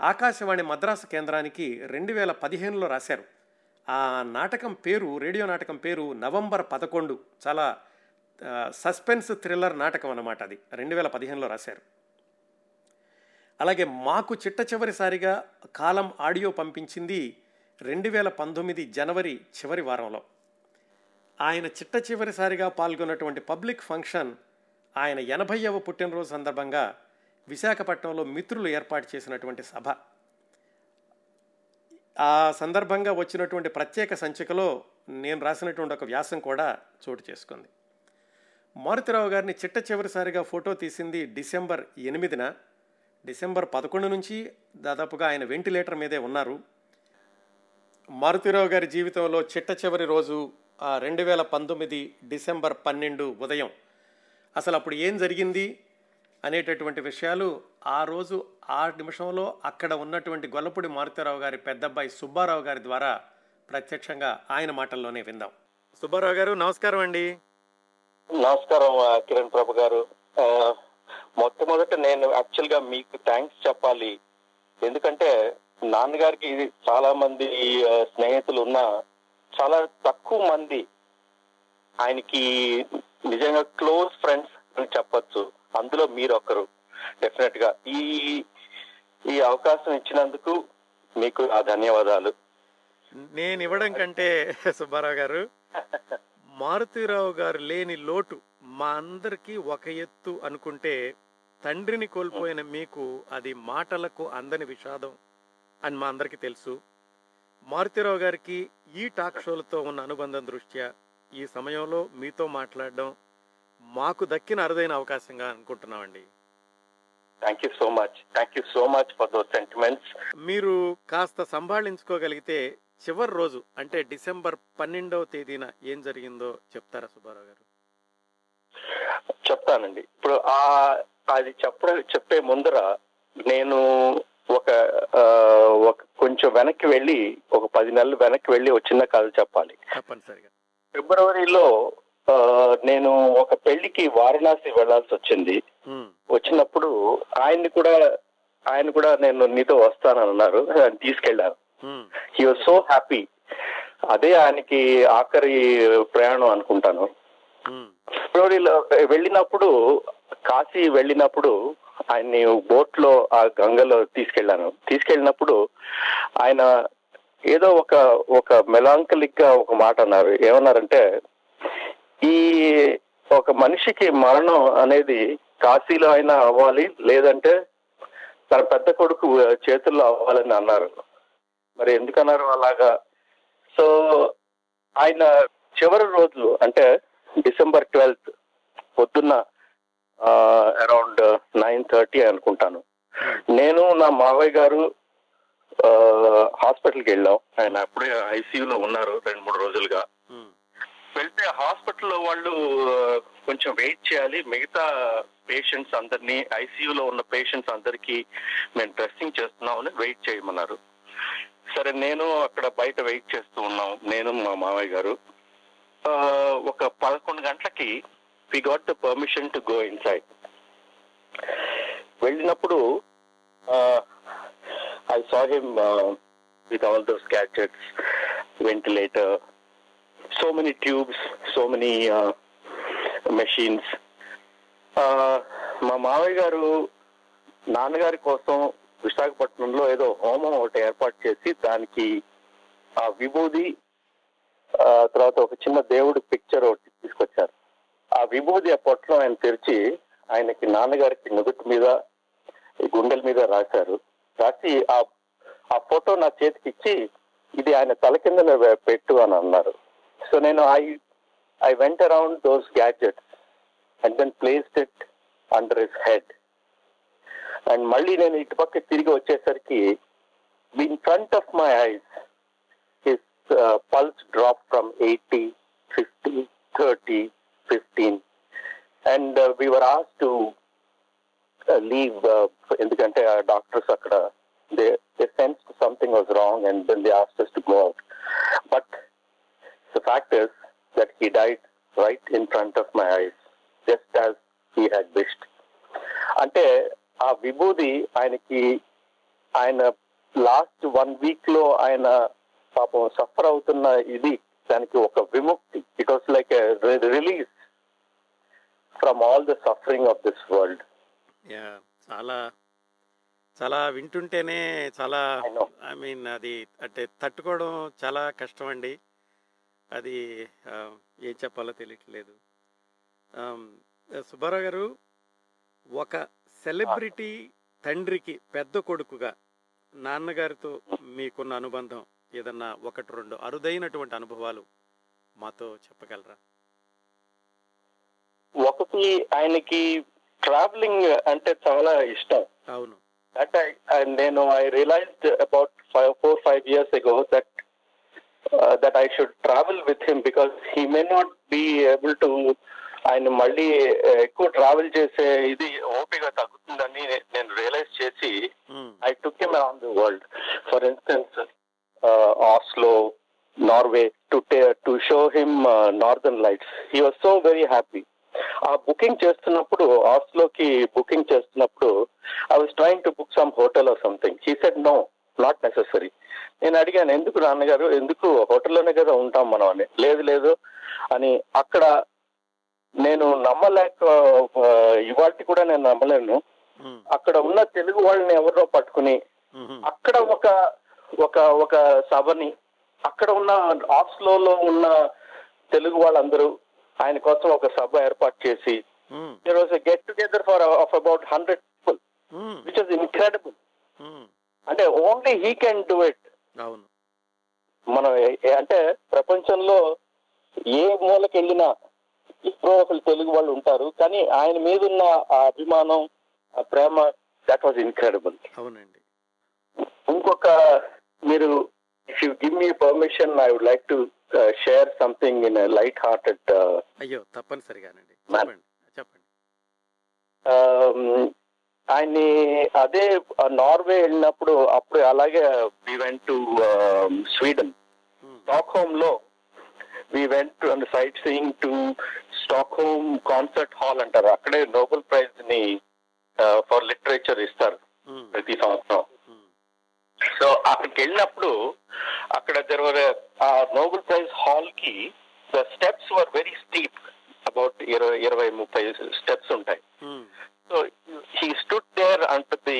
ఆకాశవాణి మద్రాసు కేంద్రానికి రెండు వేల పదిహేనులో రాశారు. ఆ నాటకం పేరు రేడియో నాటకం పేరు నవంబర్ పదకొండు. చాలా సస్పెన్స్ థ్రిల్లర్ నాటకం అన్నమాట అది. రెండు వేల పదిహేనులో రాశారు. అలాగే మాకు చిట్ట చివరిసారిగా కాలం ఆడియో పంపించింది రెండు వేల పంతొమ్మిది జనవరి చివరి వారంలో. ఆయన చిట్ట చివరిసారిగా పాల్గొన్నటువంటి పబ్లిక్ ఫంక్షన్ ఆయన ఎనభైవ పుట్టినరోజు సందర్భంగా విశాఖపట్నంలో మిత్రులు ఏర్పాటు చేసినటువంటి సభ. ఆ సందర్భంగా వచ్చినటువంటి ప్రత్యేక సంచికలో నేను రాసినటువంటి ఒక వ్యాసం కూడా చోటు చేసుకుంది. మారుతిరావు గారిని చిట్ట చివరిసారిగా ఫోటో తీసింది డిసెంబర్ ఎనిమిదిన. డిసెంబర్ పదకొండు నుంచి దాదాపుగా ఆయన వెంటిలేటర్ మీదే ఉన్నారు. మారుతిరావు గారి జీవితంలో చిట్ట చివరి రోజు రెండు వేల పంతొమ్మిది డిసెంబర్ పన్నెండు ఉదయం అసలు అప్పుడు ఏం జరిగింది అనేటటువంటి విషయాలు ఆ రోజు ఆ నిమిషంలో అక్కడ ఉన్నటువంటి గొల్లపూడి మారుతిరావు గారి పెద్దబ్బాయి సుబ్బారావు గారి ద్వారా ప్రత్యక్షంగా ఆయన మాటల్లోనే విందాం. సుబ్బారావు గారు నమస్కారం అండి. నమస్కారం కిరణ్ ప్రభు గారు. మొట్టమొదట నేను యాక్చువల్గా మీకు థ్యాంక్స్ చెప్పాలి. ఎందుకంటే నాన్నగారికి చాలా మంది స్నేహితులు ఉన్నా చాలా తక్కువ మంది ఆయనకి నిజంగా క్లోజ్ ఫ్రెండ్స్ అని చెప్పొచ్చు. అందులో మీరు ఒకరు డెఫినెట్గా ఈ ఈ అవకాశం ఇచ్చినందుకు మీకు ఆ ధన్యవాదాలు. నేను ఇవ్వడం కంటే సుబ్బారావు గారు మారుతిరావు గారు లేని లోటు మా అందరికీ ఒక ఎత్తు అనుకుంటే తండ్రిని కోల్పోయిన మీకు అది మాటలకు అందని విషాదం అని మా అందరికీ తెలుసు. మారుతిరావు గారికి ఈ టాక్ షోలతో ఉన్న అనుబంధం దృష్ట్యా ఈ సమయంలో మీతో మాట్లాడడం మాకు దక్కిన అరుదైన అవకాశంగా అనుకుంటున్నామండి. Thank you so much thank you so much for those sentiments మీరు కాస్త సంభాళించుకోగలిగితే చివరి రోజు అంటే డిసెంబర్ పన్నెండవ తేదీన ఏం జరిగిందో చెప్తారా సుబ్బారావు గారు? చెప్తానండి. ఇప్పుడు ఆ అది చెప్పడం చెప్పే ముందర నేను ఒక ఒక కొంచెం వెనక్కి వెళ్ళి ఒక పది నెలలు వెనక్కి వెళ్ళి ఒక చిన్న కథ చెప్పాలి. తప్పనిసరిగా. ఫిబ్రవరిలో నేను ఒక పెళ్ళికి వారణాసి వెళ్ళాల్సి వచ్చింది. వచ్చినప్పుడు ఆయన్ని కూడా ఆయన కూడా నేను నీతో వస్తానని అన్నారు ఆయన తీసుకెళ్ళాను హీ వాజ్ సో హ్యాపీ అదే ఆయనకి ఆఖరి ప్రయాణం అనుకుంటాను. ఫిబ్రవరిలో వెళ్ళినప్పుడు కాశీ వెళ్ళినప్పుడు ఆయన్ని బోట్లో ఆ గంగలో తీసుకెళ్ళాను తీసుకెళ్ళినప్పుడు ఆయన ఏదో ఒక ఒక మెలాంకలిక్గా ఒక మాట అన్నారు. ఏమన్నారంటే ఈ ఒక మనిషికి మరణం అనేది కాశీలో అయినా అవ్వాలి లేదంటే తన పెద్ద కొడుకు చేతుల్లో అవ్వాలని అన్నారు. మరి ఎందుకన్నారు అలాగా? సో ఆయన చివరి రోజు అంటే డిసెంబర్ ట్వెల్త్ పొద్దున్న అరౌండ్ నైన్ థర్టీ అనుకుంటాను. నేను నా మావయ్య గారు హాస్పిటల్కి వెళ్ళాం. ఆయన అప్పుడే ఐసీయూలో ఉన్నారు రెండు మూడు రోజులుగా. వెళ్తే హాస్పిటల్లో వాళ్ళు కొంచెం వెయిట్ చేయాలి. మిగతా పేషెంట్స్ అందరినీ ఐసీయూలో ఉన్న పేషెంట్స్ అందరికీ మేము డ్రెస్సింగ్ చేస్తున్నామని వెయిట్ చేయమన్నారు. సరే నేను అక్కడ బయట వెయిట్ చేస్తూ ఉన్నాం. నేను మా మామయ్య గారు. ఒక పదకొండు గంటలకి we got the permission to go inside వెళ్ళినప్పుడు I him uh, with all those gadgets, ventilator so many tubes, so many uh, machines. Uh, మా మావయ్య గారు నాన్నగారి కోసం విశాఖపట్నంలో ఏదో హోమం ఒకటి ఏర్పాటు చేసి దానికి ఆ విభూది తర్వాత ఒక చిన్న దేవుడి పిక్చర్ ఒకటి తీసుకొచ్చారు ఆ విభూది ఆ పొట్టలో ఆయన తెరిచి ఆయనకి నాన్నగారికి నుదుటి మీద గుండెల మీద రాశారు రాసి ఆ ఆ ఫోటో నా చేతికి ఇచ్చి ఇది ఆయన తల కింద పెట్టు అని అన్నారు. సో నేను I I went around those gadgets and then placed it under his head. And మళ్ళీ నేను ఇటుపక్క తిరిగి వచ్చేసరికి in front of my eyes his pulse drop from eighty fifty thirty fifteen. And we were as to leave ఎందుకంటే ఆ doctors అక్కడ they they sense something was wrong and then they asked us to go out but the fact is that he died right in front of my eyes just as he had wished అంటే ఆ విభూది ఆయనకి ఆయన last one వీక్లో ఆయన పాపం suffer అవుతున్న ఇది దానికి ఒక విముక్తి. It was like release from all the suffering of this world చాలా చాలా వింటుంటేనే చాలా. ఐ మీన్ అది అంటే తట్టుకోవడం చాలా కష్టం అండి అది ఏం చెప్పాలో తెలియట్లేదు. సుబ్బారావు గారు ఒక సెలబ్రిటీ తండ్రికి పెద్ద కొడుకుగా నాన్నగారితో మీకున్న అనుబంధం ఏదన్నా ఒకటి రెండు అరుదైనటువంటి అనుభవాలు మాతో చెప్పగలరా? ఒకటి ఆయనకి ట్రావెలింగ్ అంటే చాలా ఇష్టం అవును దట్ ఐ నేను I realised about five four five years ago that that I should travel with him because he may not be able to ఆయన మళ్ళీ uh, ఎక్కువ ట్రావెల్ చేసే ఇది ఓపిక తగ్గుతుందని నేను రియలైజ్ చేసి um, I took him around the world. For instance, uh, Oslo, Norway, to ta- to show him uh, Northern Lights. He ఆ బుకింగ్ చేస్తున్నప్పుడు ఆస్లోకి బుకింగ్ చేస్తున్నప్పుడు I was trying to book some hotel or something he said no not necessary నేను అడిగాను ఎందుకు నాన్నగారు? ఎందుకు హోటల్లోనే కదా ఉంటాం మనం? అని. లేదు లేదు. అని. అక్కడ నేను నమ్మలేక ఇవాటి కూడా నేను నమ్మలేను. అక్కడ ఉన్న తెలుగు వాళ్ళని ఎవరో పట్టుకుని అక్కడ ఒక ఒక ఒక సభని అక్కడ ఉన్న ఆస్లోలో ఉన్న తెలుగు వాళ్ళందరూ ఆయన కోసం ఒక సభ ఏర్పాటు చేసి there was get together for of about hundred people which is incredible అంటే only he can do it అవును. మనం అంటే ప్రపంచంలో ఏ మూలకి వెళ్ళినా ఎప్పుడో ఒకరు తెలుగు వాళ్ళు ఉంటారు కానీ ఆయన మీద ఉన్న ఆ అభిమానం ఆ ప్రేమ దట్ వాజ్ ఇన్క్రెడిబుల్ అవునండి. ఇంకొక మీరు if you give me permission I would like to share something in light hearted అయ్యో తప్పనిసరిగానండి. చెప్పండి చెప్పండి. ఆయన్ని అదే నార్వే వెళ్ళినప్పుడు అప్పుడు అలాగే వి వెంట్ టు స్వీడన్ స్టాక్లో we went to sightseeing to Stockholm Concert Hall అంటారు. అక్కడే నోబెల్ ప్రైజ్ని ఫర్ లిటరేచర్ ఇస్తారు ఉమ్, ప్రతి సంవత్సరం. సో అక్కడికి వెళ్ళినప్పుడు అక్కడ జరగ ఆ నోబెల్ ప్రైజ్ హాల్కి the steps were very steep about ఇరవై ఇరవై ముప్పై స్టెప్స్ ఉంటాయి. So he stood there and the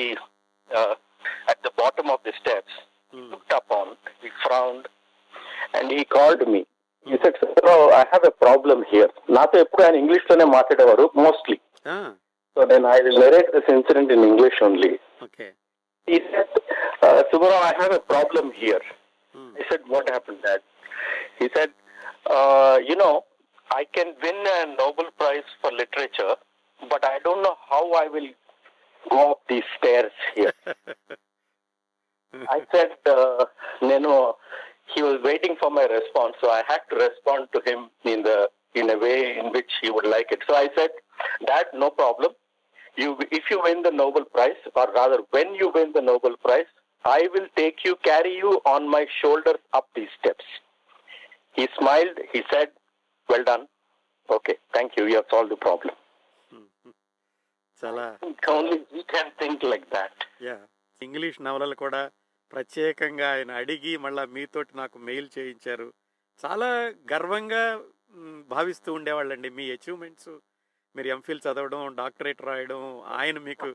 at the bottom of the steps um, looked upon, he frowned, and he called me. He said, Sir, I have a problem here. నాతో ఎప్పుడు ఆయన ఇంగ్లీష్లోనే మాట్లాడేవారు mostly so నేను I narrate this incident in English only He said, uh, Subara, I have a problem here. Um, I said, what happened, Dad? He said, uh, you know, I can win a Nobel Prize for literature, but I don't know how I will go up these stairs here. I said, uh, Neno, he was waiting for my response, so I had to respond to him in the in a way in which he would like it. So I said, Dad, no problem. You, if you win the Nobel Prize, or rather, when you win the Nobel Prize, I will take you, carry you on my shoulders up these steps. He smiled. He said, "Well done. Okay, thank you. You have solved the problem." చాలా Only we can think like that. Yeah English నవలలు కూడా ప్రత్యేకంగా ఆయన అడిగి మళ్ళా మీతోటి నాకు mail చేయించారు చాలా గర్వంగా భావిస్తూ ఉండేవాళ్ళండి మీ అచీవ్మెంట్స్ మీరు ఎంఫిల్ చదవడం డాక్టరేట్ రాయడం ఆయన మీకు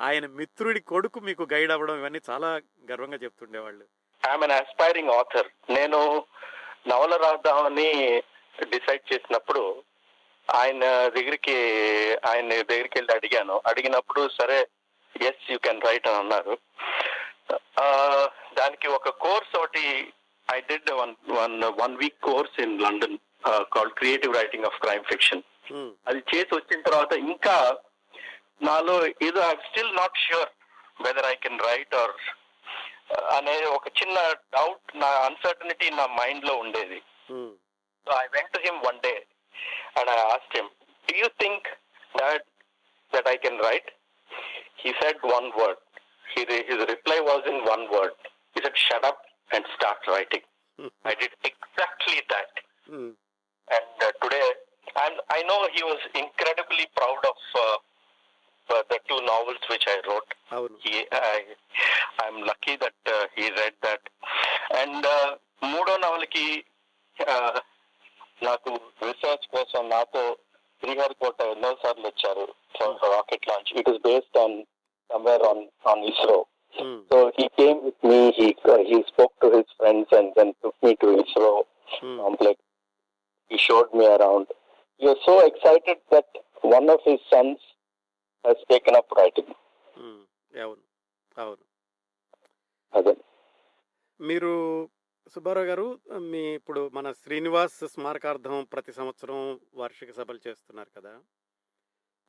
ఆయన మిత్రుడి కొడుకు మీకు గైడ్ అవ్వడం ఇవన్నీ చాలా గర్వంగా చెప్తుండేవాళ్ళు. ఐఎమ్ ఆస్పైరింగ్ ఆథర్ నేను నవల రాద్దామని డిసైడ్ చేసినప్పుడు ఆయన దగ్గరికి ఆయన దగ్గరికి వెళ్ళి అడిగాను. అడిగినప్పుడు సరే ఎస్ యూ కెన్ రైట్ అని అన్నారు. దానికి ఒక కోర్స్ ఒకటి I did one one one week course in London called creative writing of crime fiction అది చేసి వచ్చిన తర్వాత ఇంకా నాలో ఏదో I still not sure whether I can write or అనే ఒక చిన్న డౌట్ నా అన్సర్టనిటీ నా మైండ్లో ఉండేది so I went to him one day and I asked him do you think that that I can write he said one word his reply was in one word he said shut up and start writing I did exactly that uh, today and i know he was incredibly proud of uh, uh, the two novels which i wrote అవును he I, i'm lucky that uh, he read that and uh, మూడో నవలకి uh, నాకు research కోసం నాతో శ్రీహరికోట ఎన్నో సార్లు వచ్చారు rocket launch it is based on somewhere on on ISRO um, so he came with me he uh, he spoke to his friends and then took me to isro um, complex. He showed me around. Was so excited that one of his sons has taken up writing. Um, అవును. అవును. అదే. మీరు సుబ్బారావు గారు మీ ఇప్పుడు మన శ్రీనివాస్ స్మారకార్థం ప్రతి సంవత్సరం వార్షిక సభలు చేస్తున్నారు కదా.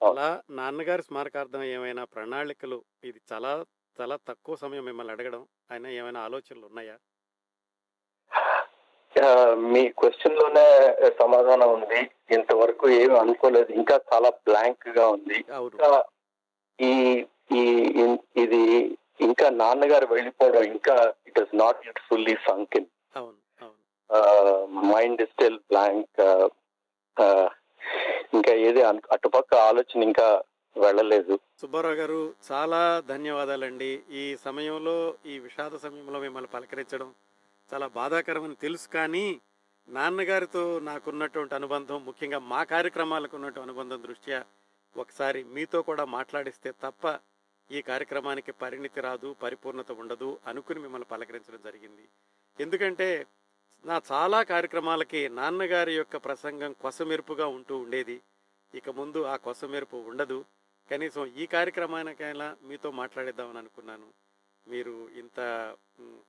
అలా నాన్నగారి స్మారకార్థం ఏమైనా ప్రణాళికలు ఇది చాలా చాలా తక్కువ సమయం మిమ్మల్ని అడగడం ఆయన ఏమైనా ఆలోచనలు ఉన్నాయా? మీ క్వశ్చన్లోనే సమాధానం ఉంది. ఇంతవరకు ఏమి అనుకోలేదు. ఇంకా చాలా బ్లాంక్గా ఉంది ఇంకా ఈ ఈ ఇది ఇంకా నాన్నగారు వెళ్ళిపోవడం ఇంకా it is not it fully sunk in mind still blank ఇంకా ఏది అటుపక్క ఆలోచన ఇంకా వెళ్ళలేదు. సుబ్బారావు గారు చాలా ధన్యవాదాలండి. ఈ సమయంలో ఈ విషాద సమయంలో మిమ్మల్ని పలకరించడం చాలా బాధాకరమని తెలుసు కానీ నాన్నగారితో నాకున్నటువంటి అనుబంధం ముఖ్యంగా మా కార్యక్రమాలకు ఉన్నటువంటి అనుబంధం దృష్ట్యా ఒకసారి మీతో కూడా మాట్లాడిస్తే తప్ప ఈ కార్యక్రమానికి పరిణితి రాదు పరిపూర్ణత ఉండదు అనుకుని మిమ్మల్ని పలకరించడం జరిగింది. ఎందుకంటే నా చాలా కార్యక్రమాలకి నాన్నగారి యొక్క ప్రసంగం కొసమెరుపుగా ఉంటూ ఉండేది. ఇక ముందు ఆ కొసమెరుపు ఉండదు. కనీసం ఈ కార్యక్రమానికైనా మీతో మాట్లాడేద్దామని అనుకున్నాను. మీరు ఇంత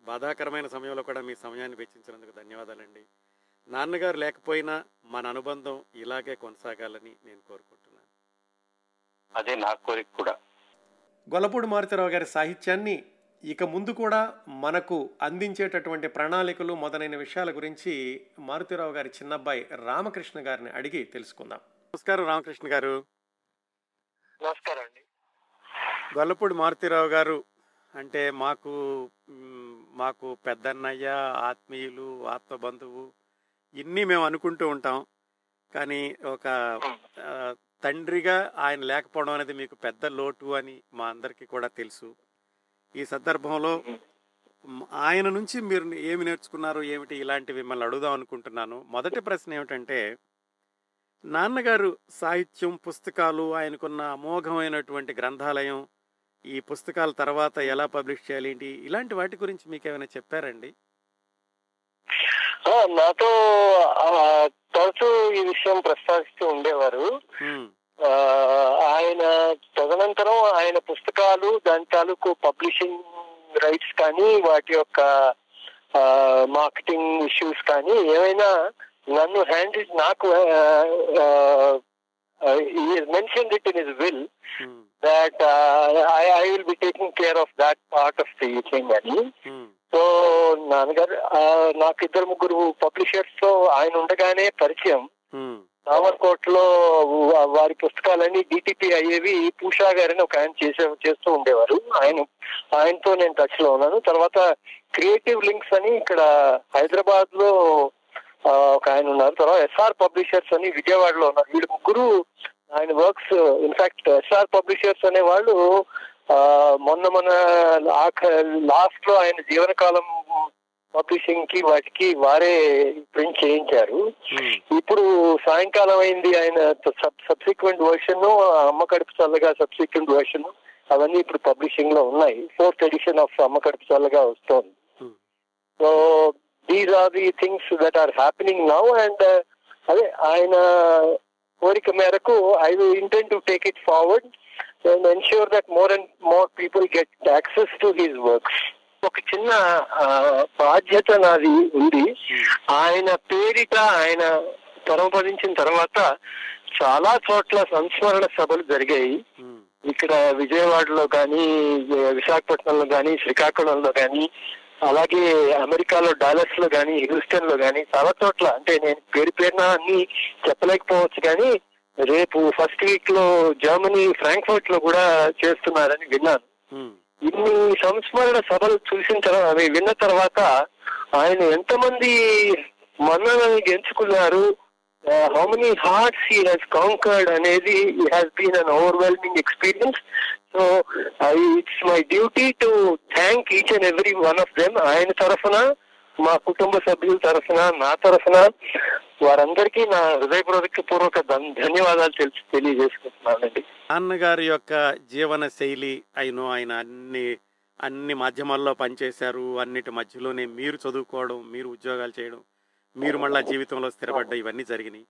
బాధాకరమైన సమయంలో కూడా మీ సమయాన్ని వెచ్చించినందుకు ధన్యవాదాలండి. నాన్నగారు లేకపోయినా మన అనుబంధం ఇలాగే కొనసాగాలని నేను కోరుకుంటున్నాను. అదే నా కోరిక కూడా. గొల్లపూడి మారుతిరావు గారి సాహిత్యాన్ని ఇక ముందు కూడా మనకు అందించేటటువంటి ప్రణాళికలు మొదలైన విషయాల గురించి మారుతిరావు గారి చిన్నబ్బాయి రామకృష్ణ గారిని అడిగి తెలుసుకుందాం. నమస్కారం రామకృష్ణ గారు. నమస్కారం అండి. గొల్లపూడి మారుతిరావు గారు అంటే మాకు మాకు పెద్దన్నయ్య ఆత్మీయులు ఆత్మబంధువు ఇన్ని మేము అనుకుంటూ ఉంటాం. కానీ ఒక తండ్రిగా ఆయన లేకపోవడం అనేది మీకు పెద్ద లోటు అని మా అందరికీ కూడా తెలుసు. ఈ సందర్భంలో ఆయన నుంచి మీరు ఏమి నేర్చుకున్నారు ఏమిటి ఇలాంటివి మిమ్మల్ని అడుగుదాం అనుకుంటున్నాను. మొదటి ప్రశ్న ఏమిటంటే నాన్నగారు సాహిత్యం పుస్తకాలు ఆయనకున్న అమోఘమైనటువంటి గ్రంథాలయం ఈ పుస్తకాల తర్వాత ఎలా పబ్లిష్ చేయాలి ఏంటి? ఇలాంటి వాటి గురించి మీకు ఏమైనా చెప్పారండి? నాతో తరచూ ఈ విషయం ప్రస్తావిస్తూ ఉండేవారు. ఆయన తదనంతరం ఆయన పుస్తకాలు దాని తాలూకు పబ్లిషింగ్ రైట్స్ కానీ వాటి యొక్క మార్కెటింగ్ ఇష్యూస్ కానీ ఏమైనా నన్ను హ్యాండిల్ నాకు mention it in is will hmm, that uh, I, I will be taking care of that part of the thing అని సో నాన్నగారు ఆ, నాకు ఇద్దరు ముగ్గురు పబ్లిషర్స్తో ఆయన ఉండగానే పరిచయం. హ్మ్, రామర్కోట్లో వారి పుస్తకాలన్నీ డిటిపి అయ్యేవి పూషా గారని ఒక ఆయన చేసే చేస్తూ ఉండేవారు. ఆయన ఆయనతో నేను టచ్లో ఉన్నాను. తర్వాత క్రియేటివ్ లింక్స్ అని ఇక్కడ హైదరాబాద్లో ఒక ఆయన ఉన్నారు. తర్వాత ఎస్ఆర్ పబ్లిషర్స్ అని విజయవాడలో ఉన్నారు. వీళ్ళు ముగ్గురు ఆయన వర్క్స్ ఇన్ఫాక్ట్ ఎస్ఆర్ పబ్లిషర్స్ అనే వాళ్ళు మొన్న మన లాస్ట్లో ఆయన జీవనకాలం పబ్లిషింగ్కి వాటికి వారే ప్రింట్ చేయించారు. హ్మ్, ఇప్పుడు సాయంకాలం అయింది ఆయన సబ్సిక్వెంట్ వర్షన్ అమ్మ కడుపు చల్లగా సబ్సిక్వెంట్ వర్షన్ అవన్నీ ఇప్పుడు పబ్లిషింగ్లో ఉన్నాయి. ఫోర్త్ ఎడిషన్ ఆఫ్ అమ్మ కడుపు చల్లగా వస్తోంది. హ్మ్. So these are the things that are happening now and అదే ఆయన కోరిక మేరకు I intent to take it forward and ensure that more and more people get access to his works ఒక చిన్న బాధ్యత నాది ఉంది. ఆయన పేరిట ఆయన పరమపదించిన తర్వాత చాలా చోట్ల సంస్మరణ సభలు జరిగాయి. ఉమ్, ఇక్కడ విజయవాడలో కానీ విశాఖపట్నంలో కానీ శ్రీకాకుళంలో కానీ అలాగే అమెరికాలో డాలస్లో కానీ హ్యూస్టన్లో కానీ చాలా చోట్ల అంటే నేను పేరు పేరున అన్ని చెప్పలేకపోవచ్చు కానీ రేపు ఫస్ట్ వీక్లో జర్మనీ ఫ్రాంక్ఫర్ట్లో కూడా చేస్తున్నారని విన్నాను. ఇన్ని సంస్మరణ సభలు చూసిన తర్వాత అవి విన్న తర్వాత ఆయన ఎంతమంది మన్ననని గెలుచుకున్నారు how many hearts he has conquered అనేది has been an overwhelming experience so I it's my duty to thank each and every one of them ఆయన తరఫున మా కుటుంబ సభ్యుల తరఫున నా తరఫున. వారందరికీ నా హృదయపూర్వక పూర్వక ధన్యవాదాలు తెలిసి తెలియజేసుకుంటున్నానండి. నాన్నగారి యొక్క జీవన శైలి అయినో ఆయన అన్ని అన్ని మాధ్యమాల్లో పనిచేశారు. అన్నిటి మధ్యలోనే మీరు చదువుకోవడం మీరు ఉద్యోగాలు చేయడం మీరు మళ్ళా జీవితంలో స్థిరపడ్డ ఇవన్నీ జరిగినాయి.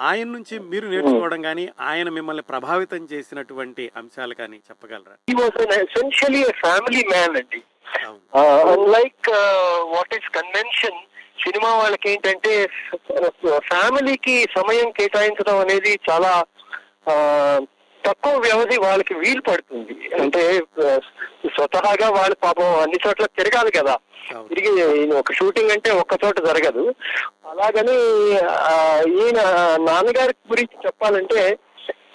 ఆయన నుంచి మీరు నేర్చుకోవడం కానీ ఆయన మిమ్మల్ని ప్రభావితం చేసినటువంటి అంశాలు కానీ చెప్పగలరా? హీ ఎసెన్షియలీ ఫ్యామిలీ మ్యాన్ అండి. Unlike what is convention cinema వాళ్ళకి ఏంటంటే ఫ్యామిలీకి సమయం కేటాయించడం అనేది చాలా ఆ, తక్కువ వ్యవధి వాళ్ళకి వీలు పడుతుంది. అంటే స్వతహాగా వాళ్ళు పాపం అన్ని చోట్ల తిరగాలి కదా. తిరిగి ఒక షూటింగ్ అంటే ఒక్క చోట జరగదు. అలాగని ఈయన నాన్నగారి గురించి చెప్పాలంటే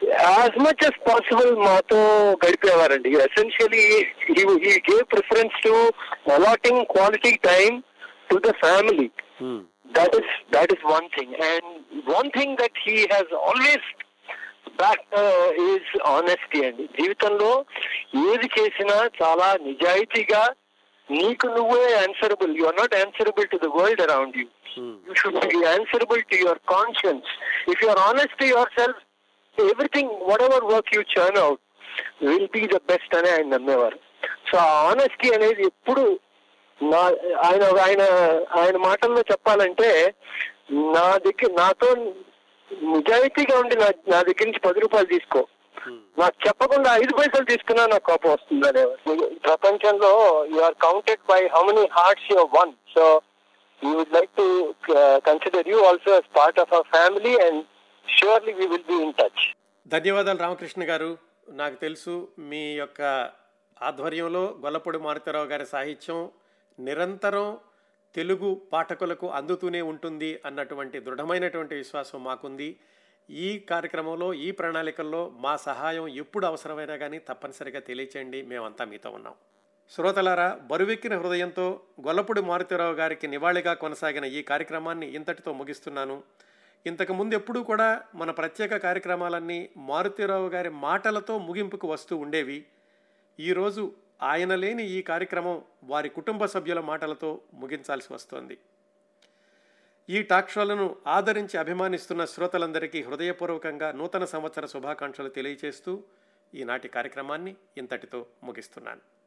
యాజ్ మచ్ as పాసిబుల్ మాతో గడిపేవారండి. Essentially he gave preference to allotting quality time to the family that is that is one thing and one thing that he has always back is honesty అండి. జీవితంలో ఏది చేసినా చాలా నిజాయితీగా నీకు నువ్వే answerable you are not answerable to the world around you um, you should be answerable to your conscience. If you are honest to yourself, everything, whatever work you churn out, will be the best అని ఆయన నమ్మేవారు. So ఆ honesty అనేది ఎప్పుడు నా ఆయన ఆయన ఆయన మాటల్లో చెప్పాలంటే నా దగ్గర నాతో నిజాయితీగా ఉండి నా నా దగ్గర నుంచి పది రూపాయలు తీసుకో. ఉమ్, నాకు చెప్పకుండా ఐదు పైసలు తీసుకున్నా నాకు కోపం వస్తుంది అనేవారు ప్రపంచంలో you are counted by how many hearts your won so you would like to consider you also as part of our family and surely we will be in touch ధన్యవాదాలు రామకృష్ణ గారు. నాకు తెలుసు మీ యొక్క ఆధ్వర్యంలో గొల్లపూడి మారుతారావు గారి సాహిత్యం నిరంతరం తెలుగు పాఠకులకు అందుతూనే ఉంటుంది అన్నటువంటి దృఢమైనటువంటి విశ్వాసం మాకుంది. ఈ కార్యక్రమంలో ఈ ప్రణాళికల్లో మా సహాయం ఎప్పుడు అవసరమైనా కానీ తప్పనిసరిగా తెలియచేయండి. మేమంతా మీతో ఉన్నాం. శ్రోతలారా బరువెక్కిన హృదయంతో గొల్లపూడి మారుతిరావు గారికి నివాళిగా కొనసాగిన ఈ కార్యక్రమాన్ని ఇంతటితో ముగిస్తున్నాను. ఇంతకు ముందు ఎప్పుడూ కూడా మన ప్రత్యేక కార్యక్రమాలన్నీ మారుతిరావు గారి మాటలతో ముగింపుకు వస్తూ ఉండేవి. ఈరోజు ఆయన లేని ఈ కార్యక్రమం వారి కుటుంబ సభ్యుల మాటలతో ముగించాల్సి వస్తోంది. ఈ టాక్ షోలను ఆదరించి అభిమానిస్తున్న శ్రోతలందరికీ హృదయపూర్వకంగా నూతన సంవత్సర శుభాకాంక్షలు తెలియజేస్తూ ఈనాటి కార్యక్రమాన్ని ఇంతటితో ముగిస్తున్నాను.